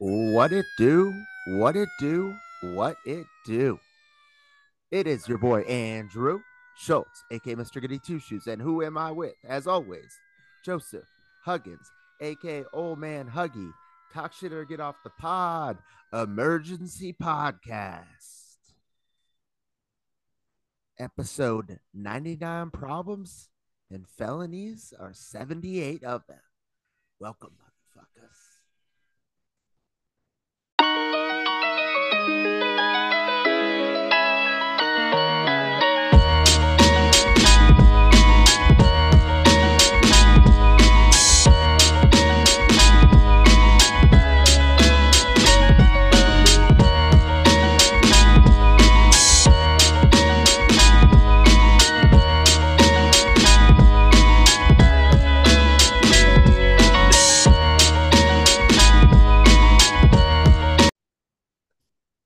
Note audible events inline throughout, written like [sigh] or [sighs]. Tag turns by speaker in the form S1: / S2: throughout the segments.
S1: What it do? What it do? What it do? It is your boy Andrew Schultz, aka Mr. Goody Two Shoes, and who am I with? As always, Joseph Huggins, aka Old Man Huggie. Talk shit or get off the pod. Emergency podcast. Episode 99 problems and felonies are 78 of them. Welcome,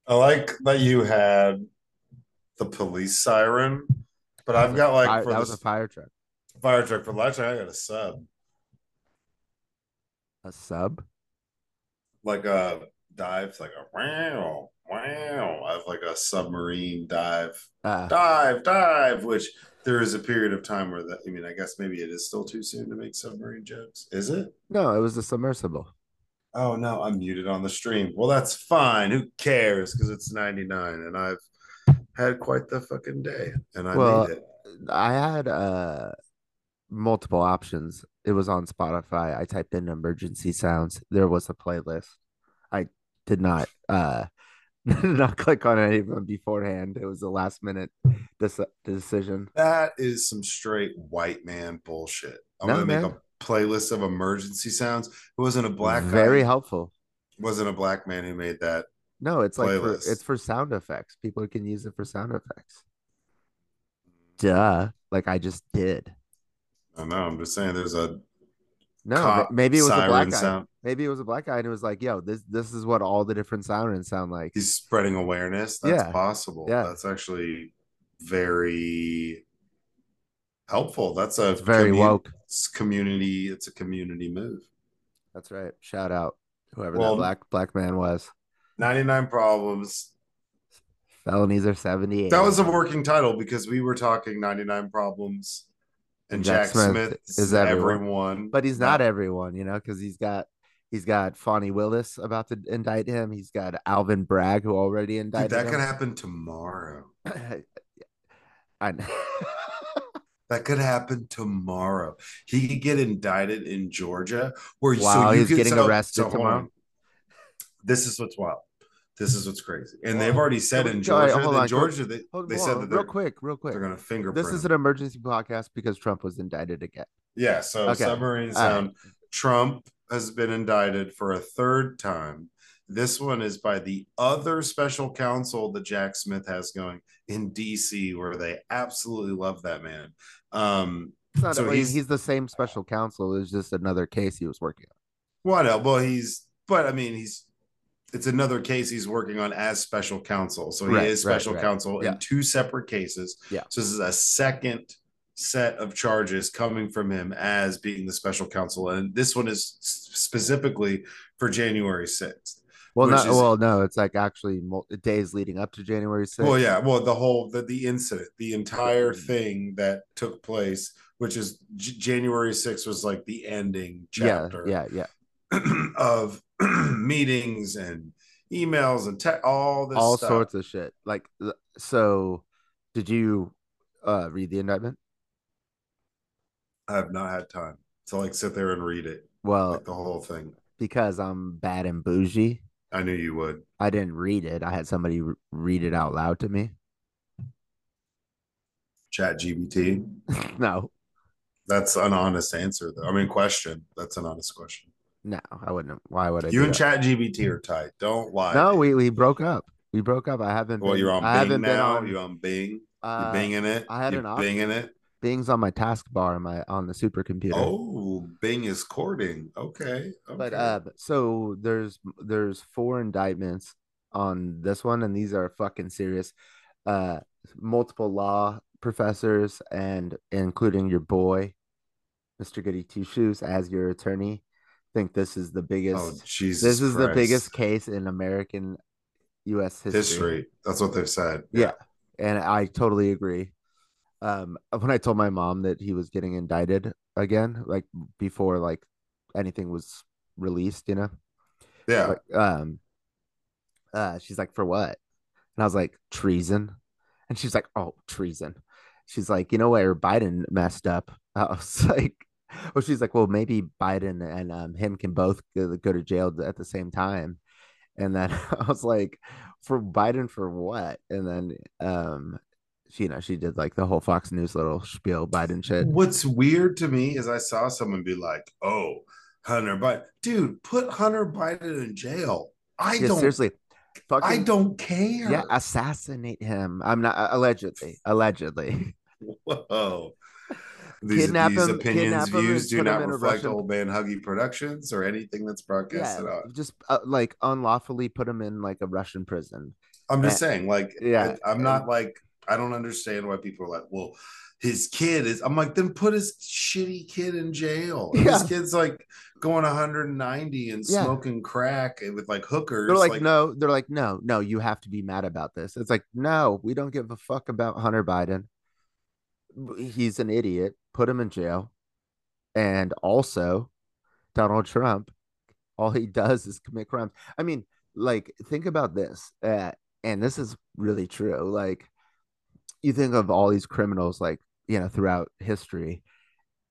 S2: I like that you had the police siren, but I've got like
S1: Fire-
S2: for
S1: that was a fire truck.
S2: fire truck for last time I got a sub,
S1: A sub?
S2: like a dive, like a wow, wow. I have like a submarine dive,
S1: Uh,
S2: dive, dive. Which there is a period of time where that. I mean, I guess maybe it is still too soon to make submarine jokes. Is it?
S1: no, it was a submersible.
S2: Oh no, I'm muted on the stream. Well, that's fine. Who cares? Because it's 99, and I've had quite the fucking day, and I
S1: Well,
S2: made it.
S1: I had uh multiple options. It was on Spotify. I typed in emergency sounds. There was a playlist. I did not uh [laughs] not click on any of them beforehand. It was a last minute dec- decision.
S2: That is some straight white man bullshit. I'm
S1: No,
S2: gonna make a playlist of emergency sounds. It wasn't a black
S1: Very
S2: guy.
S1: helpful.
S2: wasn't a black man who made that.
S1: No, it's like for, it's for sound effects. People can use it for sound effects. Duh. Like I just did.
S2: I know. I'm just saying. There's a
S1: No, maybe it was a black guy.
S2: sound.
S1: Maybe it was a black guy and it was like, yo, this this is what all the different sirens sound like.
S2: He's spreading awareness. That's
S1: Yeah.
S2: possible.
S1: Yeah.
S2: That's actually very helpful. That's a
S1: It's very
S2: commu-
S1: woke.
S2: It's community. It's a community move.
S1: That's right. Shout out whoever
S2: Well-
S1: that black black man was.
S2: 99 problems.
S1: Felonies are 78.
S2: That was a working title because we were talking 99 problems and
S1: Jack
S2: Jack,
S1: Smith
S2: Smith,
S1: is everyone.
S2: everyone.
S1: but he's not everyone, you know, because he's got he's got Fani Willis about to indict him. He's got Alvin Bragg who already
S2: Dude,
S1: indicted
S2: that
S1: him.
S2: could [clears throat] happen tomorrow.
S1: I know. [laughs]
S2: That could happen tomorrow. He could get indicted in Georgia where
S1: Wow,
S2: so
S1: he's getting
S2: so-
S1: arrested
S2: so
S1: tomorrow?
S2: This is what's wild. This is what's crazy. And they've already said in Georgia, that
S1: on,
S2: Georgia, they,
S1: Hold-
S2: they
S1: hold
S2: said that
S1: real quick, real quick.
S2: they're going to fingerprint.
S1: This is an emergency podcast because Trump was indicted again.
S2: Yeah, so
S1: Okay.
S2: submarine sound. Trump has been indicted for a third time. This one is by the other special counsel that Jack Smith has going in DC, where they absolutely love that man. Um, So he's-
S1: he's, the same special counsel. It's just another case he was working on.
S2: well, well, he's, but I mean, he's, it's another case he's working on as special counsel. So he
S1: Right,
S2: is special
S1: right.
S2: counsel
S1: Yeah.
S2: in two separate cases.
S1: Yeah.
S2: So this is a second set of charges coming from him as being the special counsel. And this one is specifically for January 6th.
S1: Well, not,
S2: is-
S1: well, no, it's like actually days leading up to January 6th.
S2: Well, yeah. Well, the whole the, the incident, the entire
S1: Mm.
S2: thing that took place, which is J- January 6th was like the ending chapter
S1: yeah, yeah. yeah. [clears throat]
S2: of [clears throat] meetings and emails and te- all this
S1: All
S2: stuff.
S1: sorts of shit. Like, so did you uh read the indictment?
S2: I have not had time to like sit there and read it,
S1: Well,
S2: like the whole thing.
S1: because I'm bad and bougie,
S2: I knew you would.
S1: I didn't read it. I had somebody read it out loud to me.
S2: ChatGPT. [laughs]
S1: no,
S2: That's an honest answer, though. I mean, question. That's an honest question.
S1: no, I wouldn't. Why would I?
S2: You and? ChatGPT are tight. Don't lie.
S1: No, we we broke up. We broke up. I haven't.
S2: Well,
S1: been,
S2: you're on
S1: I
S2: Bing
S1: haven't been
S2: now.
S1: on.
S2: You on Bing?
S1: uh,
S2: you Binging it?
S1: I had
S2: you
S1: an option.
S2: Binging it?
S1: Bing's on my taskbar on my on the supercomputer.
S2: Oh, Bing is courting. Okay. okay.
S1: But uh, so there's there's four indictments on this one, and these are fucking serious. Uh, multiple law professors and including your boy, Mr. Goody Two Shoes, as your attorney, think this is the biggest.
S2: Oh Jesus!
S1: this is the biggest case in American U.S. history.
S2: history. That's what they've said.
S1: Yeah, and I totally agree. Um, when I told my mom that he was getting indicted again, like before like anything was released, you know,
S2: yeah.
S1: like, um, uh, she's like, for what? And I was like, treason. And she's like, oh, treason. She's like, you know where Biden messed up? [laughs] I was like, well, she's like, well, maybe Biden and um, him can both go, go to jail at the same time. And then [laughs] I was like, for Biden for what? And then um, she, you know, she did like the whole Fox News little spiel Biden shit.
S2: What's weird to me is I saw someone be like, "Oh, Hunter Biden, dude, put Hunter Biden in jail." I
S1: Yeah,
S2: don't.
S1: seriously, fucking,
S2: I don't care.
S1: yeah, assassinate him. I'm not allegedly, allegedly.
S2: Whoa. [laughs] These,
S1: Kidnap
S2: these
S1: him-
S2: opinions,
S1: kidnap
S2: views do not reflect Old Man Huggie Productions or anything that's
S1: yeah,
S2: broadcasted on.
S1: just uh, like unlawfully put him in like a Russian prison.
S2: I'm just
S1: Eh,
S2: saying, like,
S1: yeah,
S2: I, am not like, I don't understand why people are like, well, his kid is. I'm like, then put his shitty kid in jail. If His kid's like going 190 and
S1: Yeah.
S2: smoking crack with like hookers.
S1: They're like, no, they're like, no, no, you have to be mad about this. It's like, no, we don't give a fuck about Hunter Biden. He's an idiot. Put him in jail. And also, Donald Trump, all he does is commit crimes. I mean, like, think about this. Uh, and this is really true. Like, you think of all these criminals, like, you know, throughout history,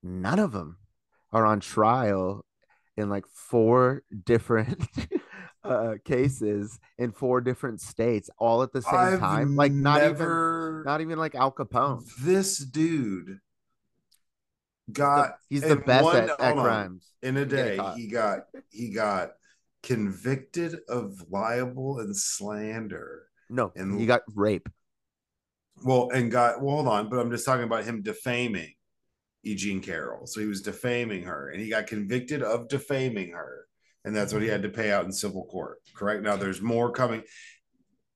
S1: none of them are on trial in like four different [laughs] uh cases in four different states all at the same
S2: I've
S1: time like not
S2: never,
S1: even not even like al capone
S2: This dude got
S1: he's the
S2: in
S1: best
S2: one-
S1: at, at crimes
S2: in a day. He got he got convicted of libel and slander.
S1: no
S2: And-
S1: he got rape
S2: Well, and got well, hold on, but I'm just talking about him defaming Eugene Carroll. So he was defaming her, and he got convicted of defaming her, and that's what he mm-hmm. had to pay out in civil court. Correct. Now there's more coming.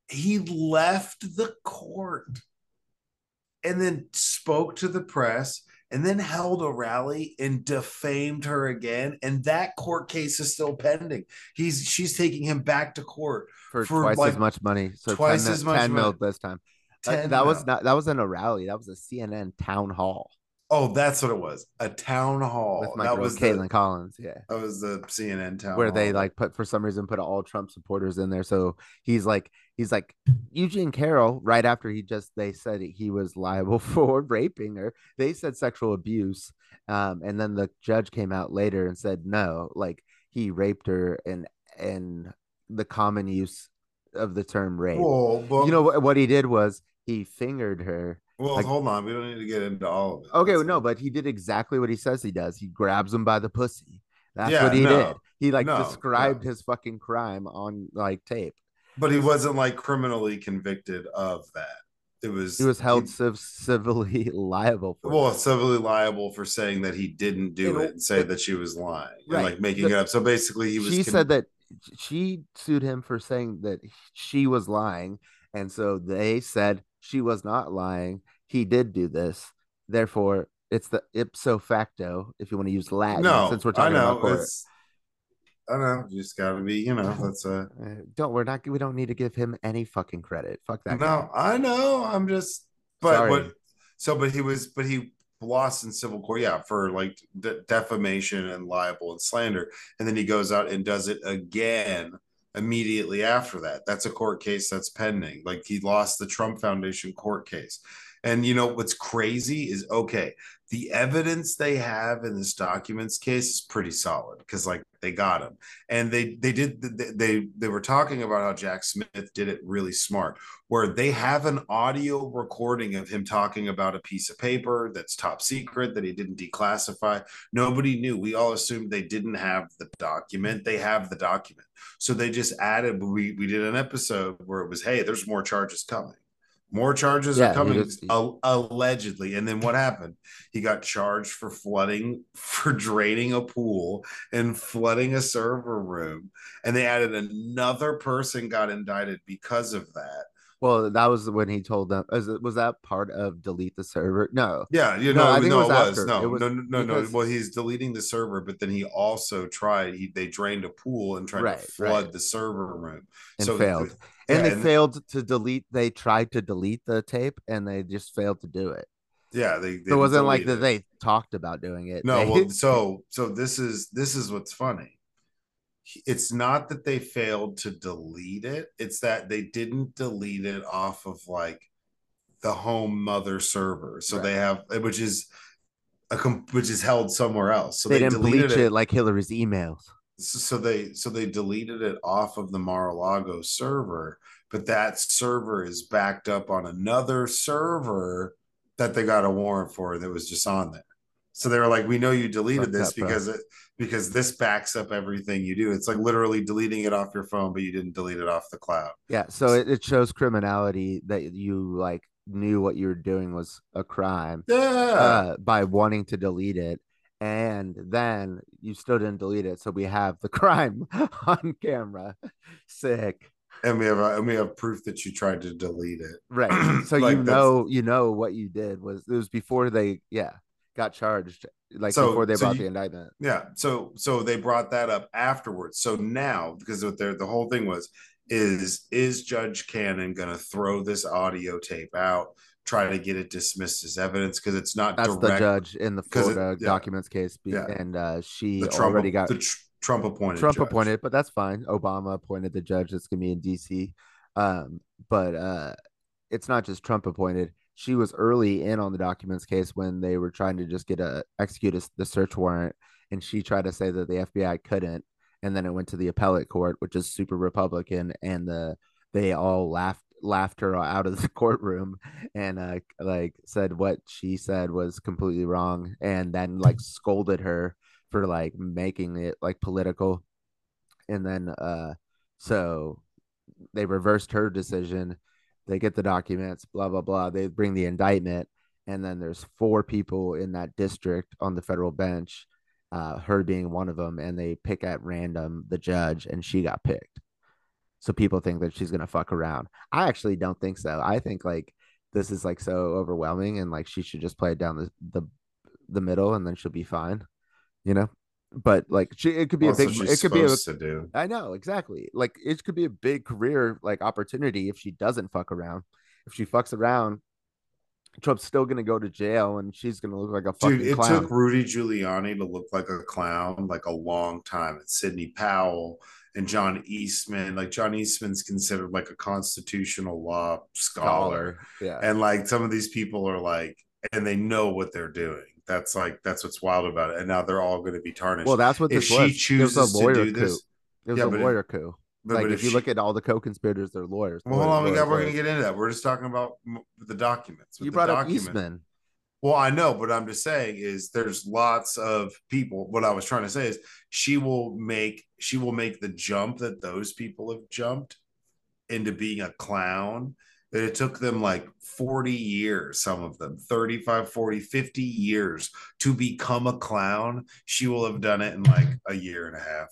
S2: He left the court and then spoke to the press and then held a rally and defamed her again and that court case is still pending he's she's taking him back to court
S1: for,
S2: For,
S1: twice
S2: like,
S1: as much money so
S2: twice
S1: 10,
S2: as much
S1: 10 mil this time Uh,
S2: 10
S1: that was not that wasn't a rally. That was a cnn town hall.
S2: Oh that's what it was. A town hall.
S1: With my
S2: that was
S1: Kaitlan
S2: the,
S1: collins yeah.
S2: That was the cnn town
S1: where they like put for some reason put all Trump supporters in there. So he's like he's like Eugene Carroll right after he just they said he was liable [laughs] for raping her. They said sexual abuse, um, and then the judge came out later and said no, like he raped her and and the common use of the term rape.
S2: well, but,
S1: you know what, what he did was he fingered her.
S2: well
S1: like-
S2: hold on we don't need to get into all of it
S1: Okay,
S2: That's
S1: no, but he did exactly what he says he does. He grabs him by the pussy. That's
S2: Yeah,
S1: what he
S2: no,
S1: did. He like
S2: no,
S1: described
S2: no.
S1: his fucking crime on like tape.
S2: but he wasn't like criminally convicted of that it was
S1: He was held
S2: he-
S1: civ- civilly [laughs] liable for
S2: well
S1: it.
S2: civilly liable for saying that he didn't do
S1: And-
S2: it and say
S1: but-
S2: that she was lying
S1: Right.
S2: and like making
S1: The-
S2: it up so basically he was
S1: she
S2: con-
S1: said that she sued him for saying that she was lying, and so they said she was not lying. He did do this, therefore it's the ipso facto. If you want to use Latin,
S2: no
S1: since we're talking i
S2: know
S1: about
S2: it's i know you just gotta be you know that's a
S1: Uh, don't we're not we don't need to give him any fucking credit. Fuck that. guy.
S2: no i know i'm just but
S1: Sorry.
S2: what so but he was but he lost in civil court yeah for like de- defamation and libel and slander. And then he goes out and does it again immediately after that. That's a court case that's pending. Like he lost the trump foundation court case and you know what's crazy is okay the evidence they have in this documents case is pretty solid because like they got him. And they they did they, they were talking about how jack smith did it really smart where they have an audio recording of him talking about a piece of paper that's top secret that he didn't declassify. Nobody knew. We all assumed they didn't have the document. They have the document. So they just added we we did an episode where it was hey there's more charges coming more charges
S1: Yeah,
S2: are coming
S1: just-
S2: al- allegedly and then what happened he got charged for flooding [laughs] for draining a pool and flooding a server room and they added another person got indicted because of that
S1: Well, that was when he told them. Was, was that part of delete the server? No.
S2: Yeah, you
S1: No,
S2: know,
S1: I think it
S2: no,
S1: was
S2: it was, no,
S1: It was
S2: no, no, no, no. Well, he's deleting the server, but then he also tried. He they drained a pool and tried
S1: Right,
S2: to flood
S1: right.
S2: the server room
S1: And
S2: So-
S1: failed.
S2: Yeah,
S1: and they
S2: and-
S1: failed to delete. They tried to delete the tape, and they just failed to do it.
S2: Yeah, they. they
S1: So it wasn't like that they talked about doing it.
S2: No,
S1: They-
S2: well, [laughs] so so this is this is what's funny. It's not that they failed to delete it; it's that they didn't delete it off of like the home mother server. So they have, which is a which is held somewhere else. So
S1: they,
S2: they,
S1: didn't
S2: deleted
S1: bleach it. like Hillary's emails.
S2: So they so they deleted it off of the Mar-a-Lago server, but that server is backed up on another server that they got a warrant for that was just on there. So they were like, "We know you deleted this because it because this backs up everything you do. It's like literally deleting it off your phone, but you didn't delete it off the cloud."
S1: Yeah, so it, it shows criminality that you like knew what you were doing was a crime
S2: Yeah,
S1: uh, by wanting to delete it, and then you still didn't delete it. So we have the [laughs] crime [laughs] on camera. Sick,
S2: and we have uh, and we have proof that you tried to delete it.
S1: right? [clears throat] So
S2: Like,
S1: you know, you know what you did was it was before they yeah got charged, like
S2: So-
S1: before they
S2: so
S1: brought
S2: you-
S1: the indictment.
S2: Yeah. So so they brought that up afterwards. So now because what their the whole thing was is is Judge Cannon gonna throw this audio tape out, try to get it dismissed as evidence because it's not
S1: That's the judge in the
S2: 'cause it- yeah.
S1: documents case, be-
S2: Yeah.
S1: and uh, she
S2: the Trump
S1: already got
S2: the tr- Trump appointed
S1: Trump
S2: judge.
S1: appointed, but that's fine. Obama appointed the judge that's gonna be in DC. Um, but uh it's not just Trump appointed. She was early in on the documents case when they were trying to just get a execute a, the search warrant, and she tried to say that the FBI couldn't, and then it went to the appellate court, which is super Republican, and the they all laughed laughed her out of the [laughs] courtroom and uh like said what she said was completely wrong and then like scolded her for like making it like political. And then uh so they reversed her decision. They get the documents blah blah blah. They bring the indictment and then there's four people in that district on the federal bench uh her being one of them and they pick at random the judge and she got picked so people think that she's gonna fuck around i actually don't think so i think like this is like so overwhelming and like she should just play it down the the, the middle and then she'll be fine you know but like she it could be
S2: Also,
S1: a big it could be a
S2: supposed to do.
S1: I know exactly. Like it could be a big career like opportunity if she doesn't fuck around. If she fucks around, Trump's still gonna go to jail and she's gonna look like a fucking
S2: Dude, it
S1: clown.
S2: took Rudy Giuliani to look like a clown like a long time. And Sidney Powell and John Eastman. Like John Eastman's considered like a constitutional law scholar.
S1: Yeah.
S2: and like some of these people are like and they know what they're doing that's like that's what's wild about it and now they're all going to be tarnished
S1: well, that's what
S2: if
S1: this
S2: she
S1: was.
S2: chooses
S1: it was a lawyer
S2: to do
S1: coup.
S2: this
S1: It was
S2: Yeah,
S1: a
S2: if-
S1: lawyer coup.
S2: but,
S1: like
S2: but
S1: if, you
S2: she-
S1: look at all the co-conspirators, they're lawyers.
S2: well hold on we
S1: lawyers,
S2: got we're going to get into that we're just talking about the documents With
S1: You
S2: the
S1: brought up
S2: document-
S1: Eastman.
S2: Well i know but i'm just saying is there's lots of people what i was trying to say is she will make she will make the jump that those people have jumped into being a clown. That it took them like 40 years some of them 35 40 50 years to become a clown. She will have done it in like a year and a half.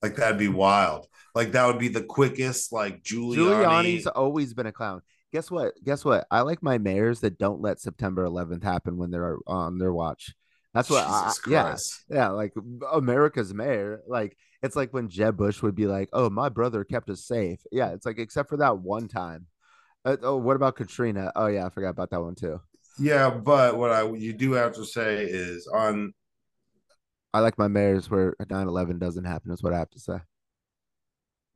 S2: Like that'd be wild. Like that would be the quickest like Giuliani,
S1: Giuliani's always been a clown. Guess what? Guess what? I like my mayors that don't let September 11th happen when they're on their watch. That's what. I,
S2: Jesus
S1: yeah,
S2: Christ.
S1: yeah. Like America's mayor. Like it's like when Jeb Bush would be like, "Oh, my brother kept us safe." Yeah, it's like except for that one time. Uh, oh, what about Katrina? Oh yeah, I forgot about that one too.
S2: yeah but what i you do have to say is on
S1: I like my mayors where 9/11 doesn't happen. Is what I have to say.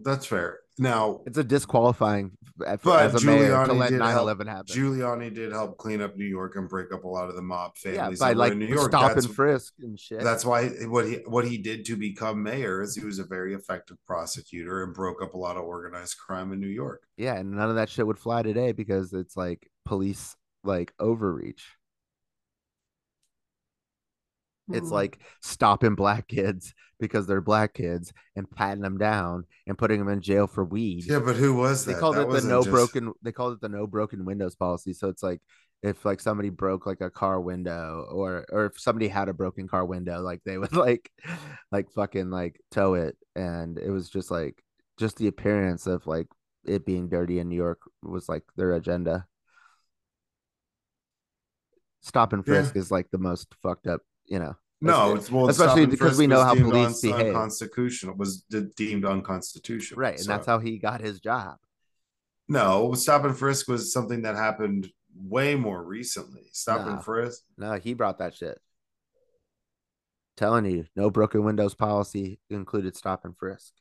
S2: That's fair now
S1: It's a disqualifying
S2: But
S1: mayor to
S2: Giuliani
S1: let
S2: did
S1: 9/11 happen.
S2: Giuliani did help clean up New York and break up a lot of the mob families yeah, by
S1: like
S2: in New York.
S1: stop
S2: That's,
S1: and frisk and shit.
S2: that's why what he what he did to become mayor is he was a very effective prosecutor and broke up a lot of organized crime in New York.
S1: yeah, and none of that shit would fly today because it's like police like overreach. It's
S2: Hmm.
S1: like stopping black kids because they're black kids and patting them down and putting them in jail for weed.
S2: yeah, but who was that?
S1: they called
S2: That
S1: it the no
S2: just-
S1: broken. They called it the no broken windows policy. So it's like if like somebody broke like a car window or or if somebody had a broken car window, like they would [laughs] like like fucking like tow it, and it was just like just the appearance of like it being dirty in New York was like their agenda. Stop and frisk yeah. is like the most fucked up, you know.
S2: No, it's well, especially because we know how police behave. Unconstitutional was deemed unconstitutional,
S1: right? And so. that's how he got his job.
S2: No, stop and frisk was something that happened way more recently. Stop no, and frisk.
S1: No, he brought that shit. Telling you, no broken windows policy included stop and frisk.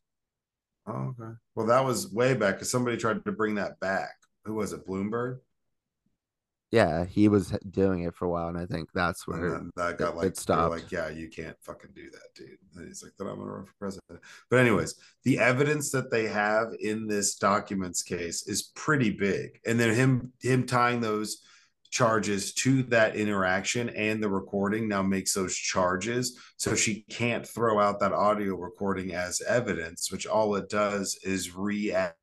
S2: Oh, okay. Well, that was way back because somebody tried to bring that back. Who was it? Bloomberg.
S1: Yeah, he was doing it for a while, and I think that's where
S2: that got it, like it stopped. Like, yeah, you can't fucking do that, dude. And he's like, "Then I'm gonna run for president." But anyways, the evidence that they have in this documents case is pretty big, and then him him tying those charges to that interaction and the recording now makes those charges so she can't throw out that audio recording as evidence which all it does is re-add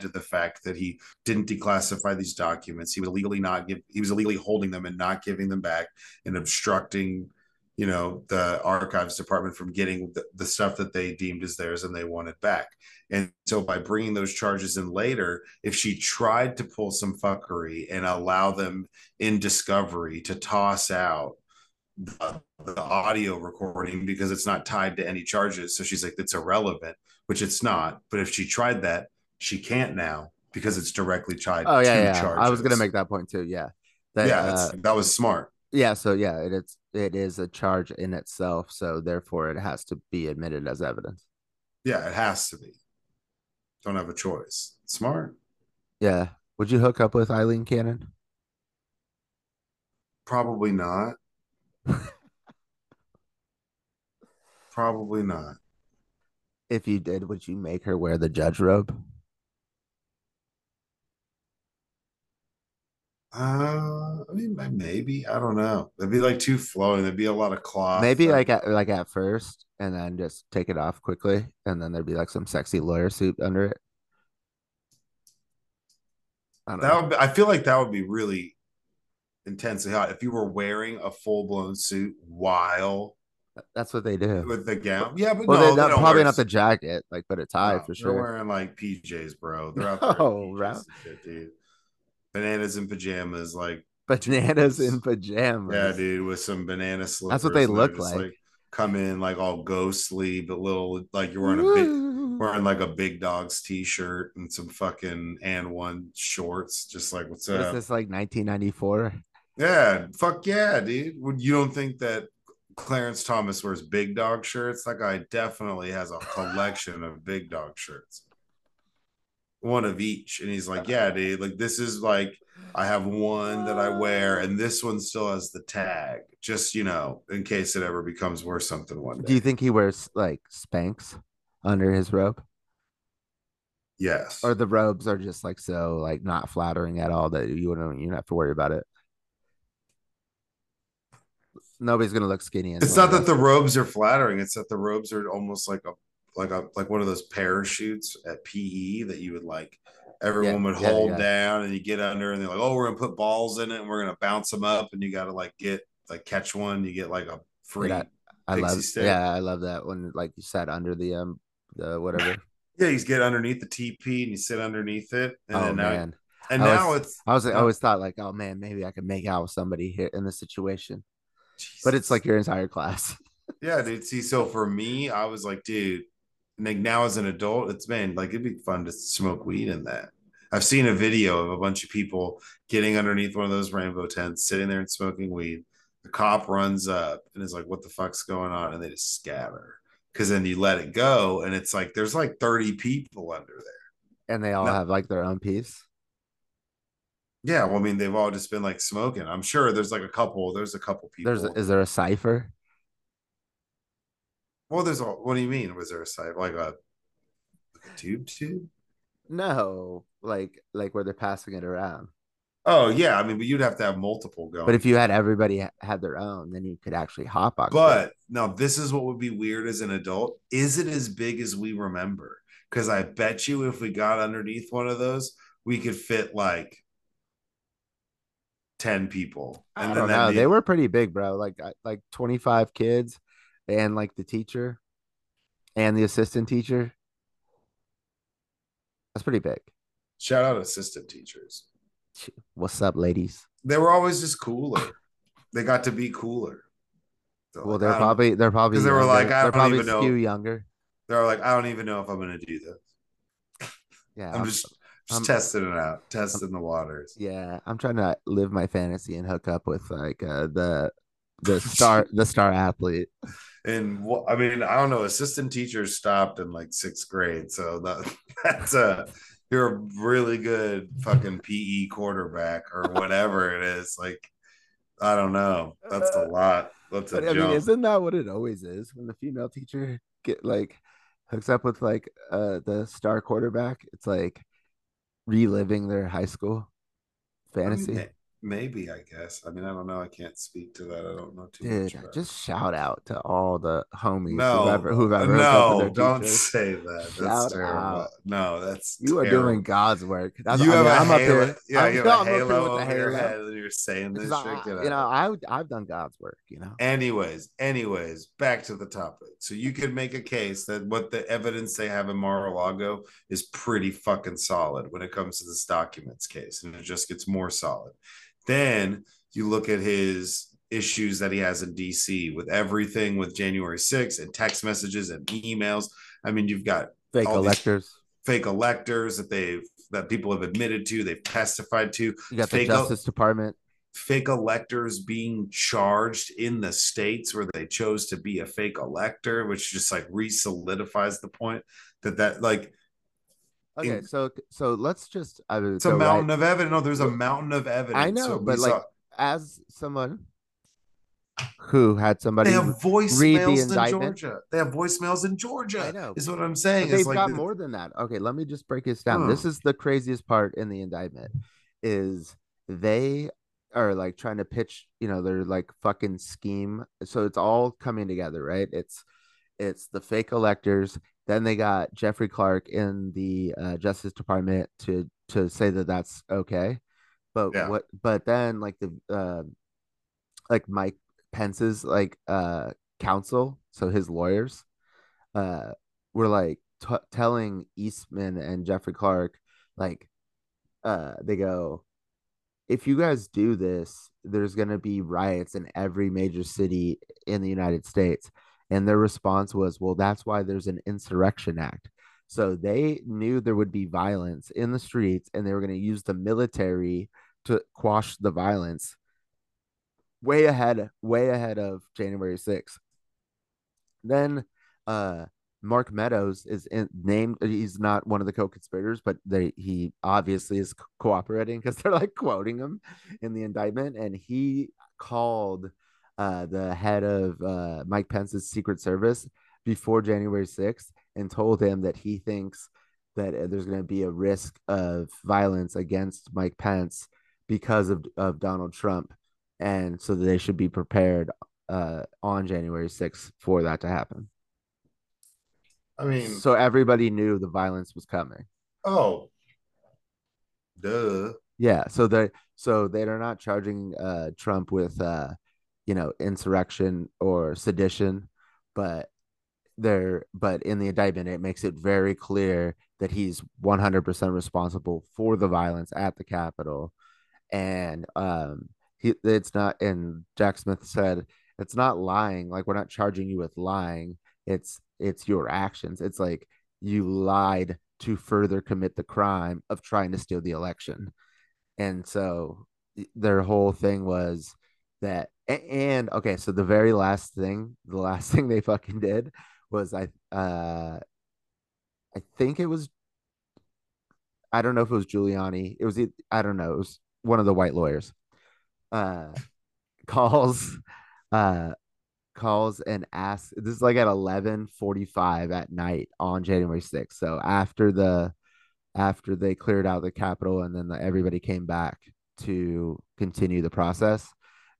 S2: to the fact that he didn't declassify these documents. He was illegally not give he was illegally holding them and not giving them back and obstructing you know the archives department from getting the, the, stuff that they deemed as theirs and they wanted back. And so by bringing those charges in later if she tried to pull some fuckery and allow them in discovery to toss out the, the audio recording because it's not tied to any charges so she's like it's irrelevant which it's not but if she tried that she can't now because it's directly tied
S1: oh yeah, yeah. Charges. i was gonna make that point too yeah
S2: that, yeah uh, that was smart
S1: yeah, so yeah, it, it's it is a charge in itself, so therefore it has to be admitted as evidence.
S2: Yeah, it has to be. Don't have a choice. Smart.
S1: Yeah. Would you hook up with Aileen Cannon?
S2: Probably not. [laughs] Probably not.
S1: If you did, would you make her wear the judge robe?
S2: Uh, I mean, maybe I don't know. It'd be like too flowing. There'd be a lot of cloth.
S1: Maybe like at like at first, and then just take it off quickly, and then there'd be like some sexy lawyer suit under it.
S2: I that know. would. Be, I feel like that would be really intensely hot if you were wearing a full blown suit while.
S1: That's what they do
S2: with the gown. Yeah, but
S1: well,
S2: no,
S1: not, probably not the jacket, like, but a tie no, for sure.
S2: They're wearing like PJs, bro. They're out there. [laughs] Oh. Dude bananas in pajamas, like
S1: bananas in pajamas.
S2: Yeah, dude, with some banana slippers.
S1: That's what they look like. like.
S2: Come in like all ghostly, but little like you're wearing a big wearing like a big dog's t-shirt and some fucking and one shorts, just like what's up?
S1: Is this like 1994?
S2: Yeah, fuck yeah, dude. Would you don't think that Clarence Thomas wears big dog shirts? That guy definitely has a collection of big dog shirts one of each. And he's like, uh-huh. Yeah, dude, like this is like I have one that I wear, oh. and this one still has the tag, just you know, in case it ever becomes worth something one day.
S1: Do you think he wears like Spanx under his robe?
S2: Yes.
S1: Or the robes are just like so like not flattering at all that you don't you don't have to worry about it. Nobody's gonna look skinny.
S2: It's not that the robes are flattering; it's that the robes are almost like a like a like one of those parachutes at PE that you would like everyone yeah, would yeah, hold yeah. down and you get under and they're like, oh, we're gonna put balls in it and we're gonna bounce them up and you got to like get like catch one, you get like a free.
S1: I, I love, stick. yeah, I love that when like you sat under the um the whatever. [laughs]
S2: yeah, you get underneath the TP and you sit underneath it. And oh man. and
S1: I
S2: now
S1: was,
S2: it's
S1: I was I always thought like, oh man, maybe I could make out with somebody here in this situation. Jesus. But it's like your entire class.
S2: yeah, dude. See, so for me, I was like, dude, like now as an adult, it's been like it'd be fun to smoke weed in that. I've seen a video of a bunch of people getting underneath one of those rainbow tents, sitting there and smoking weed. The cop runs up and is like, "What the fuck's going on?" And they just scatter because then you let it go, and it's like there's like 30 people under there,
S1: and they all have like their own piece.
S2: Yeah, well, I mean, they've all just been like smoking. I'm sure there's like a couple. There's a couple people.
S1: There's a, is there a cipher?
S2: Well, there's a. What do you mean? Was there a site like a, like a tube tube?
S1: No, like like where they're passing it around.
S2: Oh yeah, I mean, but you'd have to have multiple going.
S1: But if you had everybody had their own, then you could actually hop on.
S2: But now this is what would be weird as an adult. Is it as big as we remember? Because I bet you, if we got underneath one of those, we could fit like ten people.
S1: And I don't know. Be... They were pretty big, bro. Like like twenty five kids and like the teacher and the assistant teacher. That's pretty big.
S2: Shout out assistant teachers.
S1: What's up, ladies?
S2: They were always just cooler. they got to be cooler.
S1: well, like, they're probably they're probably
S2: they were like, I
S1: they're
S2: don't
S1: probably
S2: even know.
S1: younger.
S2: They're like, I don't even know if I'm gonna do this. [laughs]
S1: Yeah,
S2: I'm, I'm just just I'm, testing it out, testing I'm, the waters.
S1: Yeah, I'm trying to live my fantasy and hook up with like uh, the the star the star athlete.
S2: And I mean, I don't know. Assistant teachers stopped in like sixth grade, so that [laughs] that's a you're a really good fucking PE quarterback or whatever it is. Like, I don't know. That's a lot. That's a
S1: but,
S2: jump.
S1: I mean, isn't that what it always is when the female teacher get like hooks up with like uh the star quarterback? It's like reliving their high school fantasy. I
S2: mean, Maybe I guess. I mean, I don't know. I can't speak to that. I don't know too
S1: Dude,
S2: much.
S1: Uh, just shout out to all the homies.
S2: No,
S1: whoever, whoever uh,
S2: no, don't say that. Shout terrible. Out. No, that's
S1: you
S2: terrible.
S1: are doing God's work. That's,
S2: you
S1: I
S2: have
S1: mean,
S2: a
S1: I'm
S2: halo,
S1: up here.
S2: Yeah,
S1: I'm,
S2: you have a
S1: I'm
S2: halo over
S1: halo.
S2: your head, and you're saying this
S1: I,
S2: shit.
S1: you know, I I've done God's work. You know.
S2: Anyways, anyways, back to the topic. So you could make a case that what the evidence they have in Mar-a-Lago is pretty fucking solid when it comes to this documents case, and it just gets more solid. Then you look at his issues that he has in DC with everything with January 6th and text messages and emails. I mean, you've got
S1: fake electors,
S2: fake electors that they've that people have admitted to, they've testified to.
S1: You got fake the Justice Department.
S2: Fake electors being charged in the states where they chose to be a fake elector, which just like re-solidifies the point that that like
S1: Okay, in, so so let's just.
S2: I mean, it's a mountain right. of evidence. No, there's a mountain of evidence.
S1: I know, so but like, saw, as someone who had somebody
S2: they have voicemails in Georgia. They have voicemails in Georgia. I know. Is what I'm saying.
S1: But they've
S2: like
S1: got the, more than that. Okay, let me just break this down. Huh. This is the craziest part in the indictment is they are like trying to pitch, you know, they're like fucking scheme. So it's all coming together, right? It's it's the fake electors. Then they got Jeffrey Clark in the uh, Justice Department to to say that that's okay. But yeah. what? But then like the uh, like Mike Pence's like uh counsel, so his lawyers, uh, were like t- telling Eastman and Jeffrey Clark, like, uh, they go, if you guys do this, there's gonna be riots in every major city in the United States. And their response was, well, that's why there's an insurrection act. So they knew there would be violence in the streets and they were going to use the military to quash the violence way ahead way ahead of January 6th. Then uh Mark Meadows is in, named he's not one of the co-conspirators but they he obviously is cooperating cuz they're like quoting him in the indictment and he called uh the head of uh Mike Pence's Secret Service before January 6th and told him that he thinks that there's going to be a risk of violence against Mike Pence because of, of Donald Trump. And so they should be prepared uh, on January 6th for that to happen.
S2: I mean,
S1: so everybody knew the violence was coming.
S2: Oh, duh.
S1: Yeah. So they so they're not charging uh, Trump with uh, you know insurrection or sedition, but they're but in the indictment it makes it very clear that he's 100% responsible for the violence at the Capitol. And um he it's not and Jack Smith said it's not lying. Like we're not charging you with lying. It's it's your actions. It's like you lied to further commit the crime of trying to steal the election. And so their whole thing was that and okay so the very last thing the last [laughs] thing they fucking did was i uh i think it was i don't know if it was giuliani it was i don't know it was one of the white lawyers uh [laughs] calls uh calls and asks this is like at 11:45 at night on January 6th so after the after they cleared out the capitol and then the, everybody came back to continue the process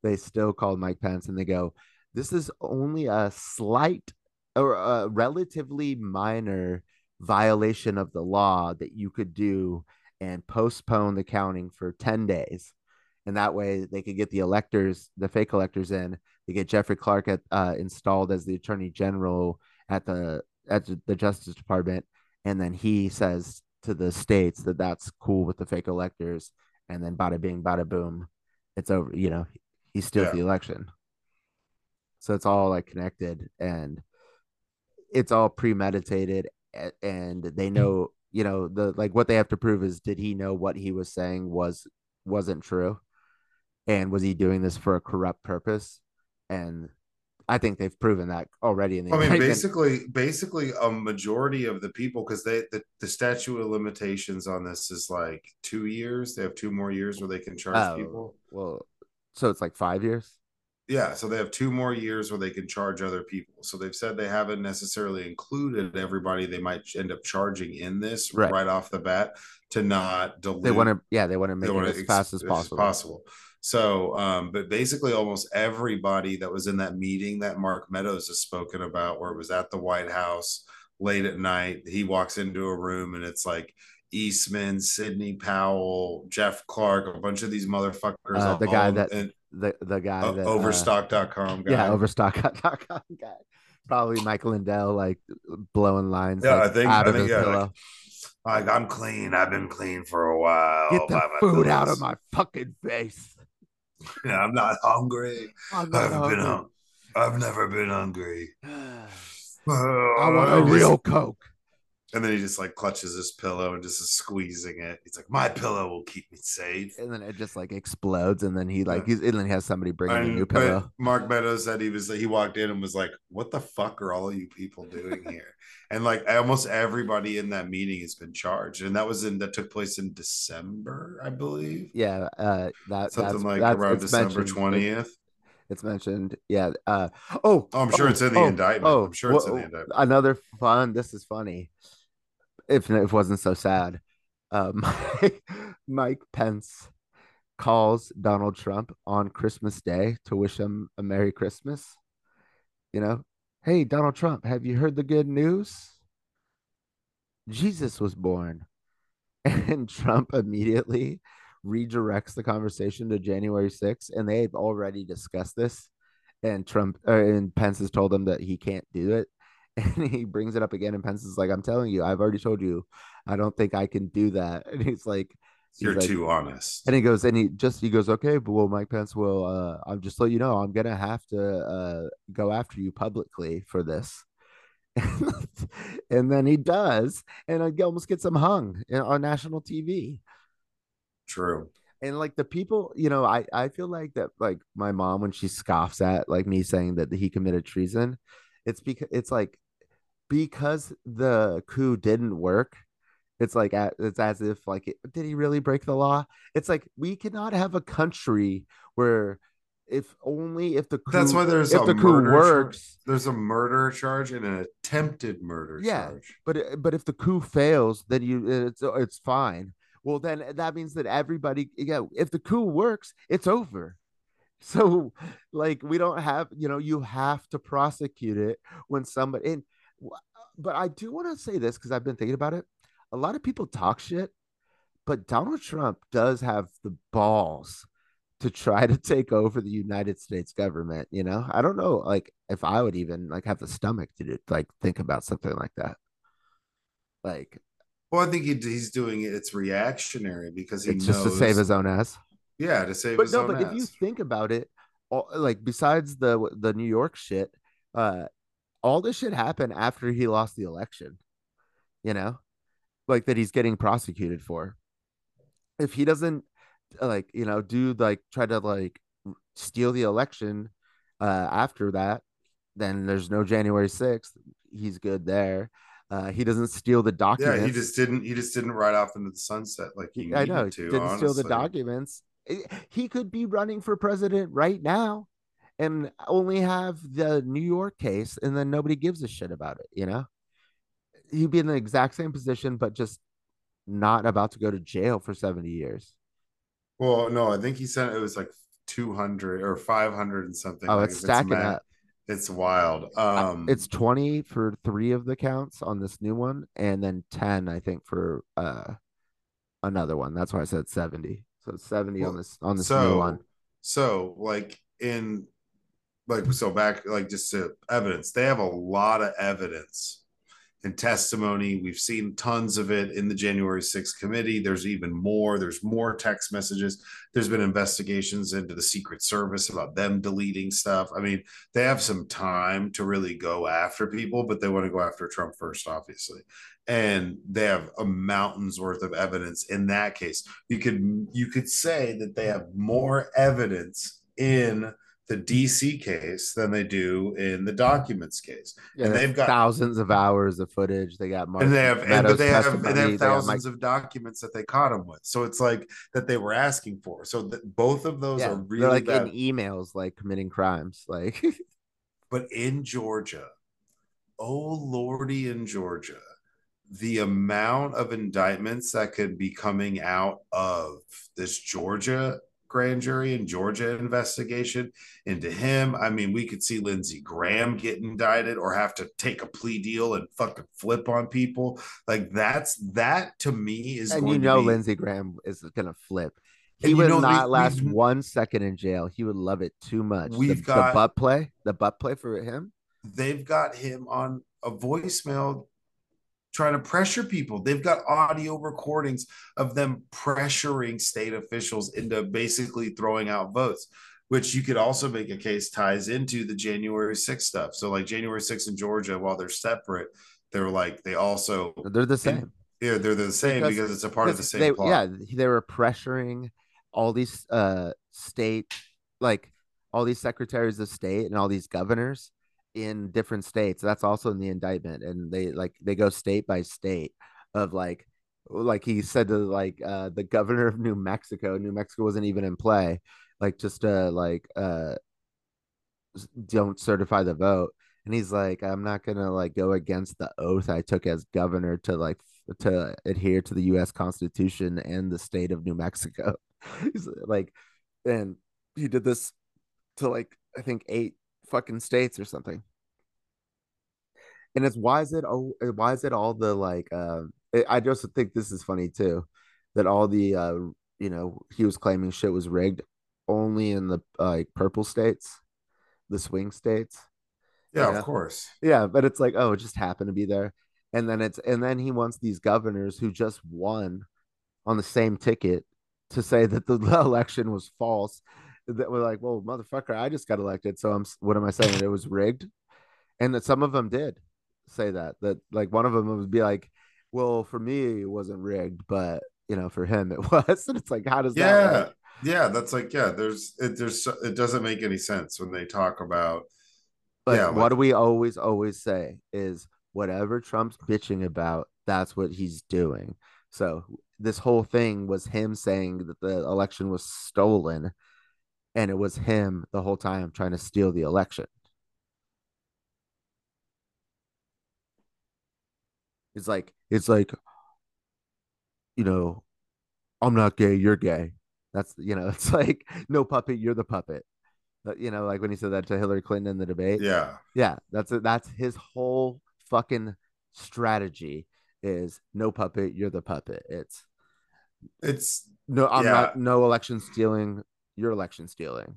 S1: they still called Mike Pence and they go this is only a slight or a relatively minor violation of the law that you could do and postpone the counting for 10 days. And that way they could get the electors, the fake electors in. They get Jeffrey Clark at, uh, installed as the attorney general at the at the Justice Department, and then he says to the states that that's cool with the fake electors, and then bada bing, bada boom, it's over. You know, he steals
S2: Yeah.
S1: the election. So it's all like connected, and it's all premeditated, and they mm. know. You know the like what they have to prove is did he know what he was saying was wasn't true, and was he doing this for a corrupt purpose? And I think they've proven that already in the
S2: I mean,
S1: indictment.
S2: basically, basically, a majority of the people, because they the, the statute of limitations on this is like two years. They have two more years where they can charge
S1: Oh,
S2: people.
S1: well, so it's like five years.
S2: Yeah, so they have two more years where they can charge other people. So they've said they haven't necessarily included everybody they might end up charging in this
S1: Right.
S2: right, off the bat to not dilute.
S1: They want to, yeah, they want to make it as
S2: ex-
S1: fast as possible.
S2: possible. So, um, but basically, almost everybody that was in that meeting that Mark Meadows has spoken about, where it was at the White House late at night, he walks into a room and it's like Eastman, Sidney Powell, Jeff Clark, a bunch of these motherfuckers.
S1: Uh, the guy that-
S2: and,
S1: The the guy
S2: uh,
S1: that uh,
S2: Overstock.com guy.
S1: yeah, overstock.com guy. Probably Michael Lindell, like blowing lines.
S2: Yeah,
S1: like,
S2: I think-
S1: out
S2: I
S1: of
S2: think,
S1: his
S2: yeah, like,
S1: pillow.
S2: Like I'm clean. I've been clean for a while.
S1: Get the food out of my fucking face. [laughs]
S2: Yeah, I'm not hungry.
S1: I'm not
S2: haven't been
S1: hungry.
S2: hung- I've never been hungry. [sighs] [sighs]
S1: I want a real Coke.
S2: And then he just like clutches his pillow and just is squeezing it. He's like, "My pillow will keep me safe."
S1: And then it just like explodes, and then he like
S2: Yeah.
S1: he's and then he has somebody bring him a new pillow.
S2: Mark Meadows said he was he walked in and was like, "What the fuck are all of you people doing here?" [laughs] and like almost everybody in that meeting has been charged, and that was in that took place in December, I believe,
S1: Yeah, uh, that
S2: something
S1: that's,
S2: like
S1: that's,
S2: around December twentieth.
S1: It's mentioned. Yeah. Uh, oh,
S2: Oh, I'm sure
S1: oh,
S2: it's in the
S1: oh,
S2: indictment.
S1: Oh,
S2: I'm sure it's in the indictment.
S1: Another fun. This is funny. If it wasn't so sad, uh, [laughs] Mike, Mike Pence calls Donald Trump on Christmas Day to wish him a Merry Christmas. You know, hey Donald Trump, have you heard the good news? Jesus was born, [laughs] and Trump immediately redirects the conversation to January 6th, and they've already discussed this. And Trump uh, and Pence has told him that he can't do it. [laughs] And he brings it up again, and Pence is like, I'm telling you, I've already told you, I don't think I can do that. [laughs] And he's like, he's
S2: You're
S1: like-
S2: too honest.
S1: and he goes, and he just he goes, okay, but well, Mike Pence will. Uh, I'm just let you know, I'm gonna have to uh go after you publicly for this. [laughs] and then he does, and he almost gets him hung on national TV.
S2: True.
S1: And like the people, you know, I I feel like that like my mom when she scoffs at like me saying that he committed treason, it's because it's like because the coup didn't work. It's like it's as if like did he really break the law? It's like we cannot have a country where if only if the coup,
S2: That's why there's
S1: if
S2: a
S1: the coup works,
S2: There's a murder charge and an attempted murder
S1: Yeah.
S2: charge.
S1: but but if the coup fails, then you it's it's fine. Well, then that means that everybody, yeah, if the coup works, it's over. So, like, we don't have, you know, you have to prosecute it when somebody. And, but I do want to say this because I've been thinking about it. A lot of people talk shit, but Donald Trump does have the balls to try to take over the United States government. You know, I don't know, like, if I would even like have the stomach to do, like think about something like that. Like,
S2: Well, I think he, he's doing it. It's reactionary because he
S1: it's
S2: knows.
S1: just to save his own ass.
S2: Yeah, to save
S1: But
S2: his
S1: no, but if you think about it, all, like besides the the New York shit, uh, all this shit happened after he lost the election. You know, like that he's getting prosecuted for. If he doesn't, uh, like you know, do like try to like steal the election, uh, after that, then there's no January sixth. He's good there. Uh, he doesn't steal the documents.
S2: yeah, he just didn't. He just didn't ride off into the sunset like he
S1: I know.
S2: to.
S1: didn't steal the documents. He could be running for president right now and only have the New York case, and then nobody gives a shit about it. You know, he'd be in the exact same position, but just not about to go to jail for 70 years.
S2: Well, no, I think he said it was like two hundred or five hundred and something.
S1: Oh,
S2: like,
S1: it's stacking
S2: ma-
S1: up.
S2: It's wild. Um,
S1: it's 20 for three of the counts on this new one, and then 10, I think, for uh another one. That's why I said 70. So it's 70 on this on this
S2: so
S1: new one.
S2: so like in like so back like just to evidence they have a lot of evidence and testimony. We've seen tons of it in the January 6th committee. There's even more. There's more text messages. There's been investigations into the Secret Service about them deleting stuff. I mean, they have some time to really go after people, but they want to go after Trump first, obviously. And they have a mountain's worth of evidence in that case. You could you could say that they have more evidence in the DC case than they do in the documents case.
S1: Yeah,
S2: and they've got
S1: thousands of hours of footage. They got Mark
S2: and they have and, but they have, and they have thousands of documents that they caught him with. So it's like that they were asking for. So that both of those
S1: yeah,
S2: are really
S1: like
S2: bad.
S1: in emails, like committing crimes. Like [laughs]
S2: but in Georgia, oh lordy, in Georgia, the amount of indictments that could be coming out of this Georgia grand jury and Georgia investigation into him. I mean, we could see Lindsey Graham get indicted or have to take a plea deal and fucking flip on people. Like that's that to me is
S1: and
S2: going
S1: you know
S2: be,
S1: Lindsey Graham is gonna flip.
S2: And
S1: He
S2: you
S1: would
S2: know,
S1: not
S2: we-
S1: last
S2: we've-
S1: one second in jail. He would love it too much.
S2: We've
S1: the,
S2: got-
S1: butt play, the butt play for him.
S2: they've got him on a voicemail trying to pressure people. They've got audio recordings of them pressuring state officials into basically throwing out votes, which you could also make a case ties into the January 6th stuff. So, like January 6th in Georgia, while they're separate, they're like, they also,
S1: They're the same.
S2: yeah, they're the same
S1: Because-
S2: because, it's a part of the same
S1: they,
S2: plot.
S1: Yeah, they were pressuring all these uh state like all these secretaries of state and all these governors in different states. That's also in the indictment, and they like they go state by state of like like he said to like uh the governor of [laughs] New Mexico. New Mexico wasn't even in play, like just uh like uh don't certify the vote. And he's like, I'm not gonna like go against the oath I took as governor to like to adhere to the U.S. Constitution and the state of New Mexico. [laughs] like, and he did this to like I think eight fucking states or something. And it's why is it oh why is it all the like um I just think this is funny too that all the uh you know he was claiming shit was rigged only in the uh, like purple states, the swing states.
S2: yeah,
S1: yeah.
S2: of course.
S1: Yeah, but it's like, oh, it just happened to be there. And then it's and then he wants these governors who just won on the same ticket to say that the [laughs] election was false. That we're like, well, motherfucker, I just got elected, so I'm what am I saying? It was rigged, and that some of them did say that. That like one of them would be like, well, for me it wasn't rigged, but you know, for him [laughs] it was. And it's like, how does that?
S2: Yeah. Yeah, that's like, yeah, there's, it, there's, it doesn't make any sense when they talk about,
S1: But
S2: Yeah,
S1: what
S2: like-
S1: do we always always say is whatever Trump's bitching about, that's what he's doing. So this whole thing was him saying that the election was stolen, and it was him the whole time trying to steal the election. It's like it's like you know, I'm not gay, you're gay. That's you know, [laughs] it's like no puppet, you're the puppet. But, you know, like when he said that to Hillary Clinton in the debate.
S2: yeah,
S1: Yeah, that's it. That's his whole fucking strategy is no puppet, you're the puppet. It's
S2: it's,
S1: no, I'm
S2: Yeah.
S1: not no election stealing, you're election stealing.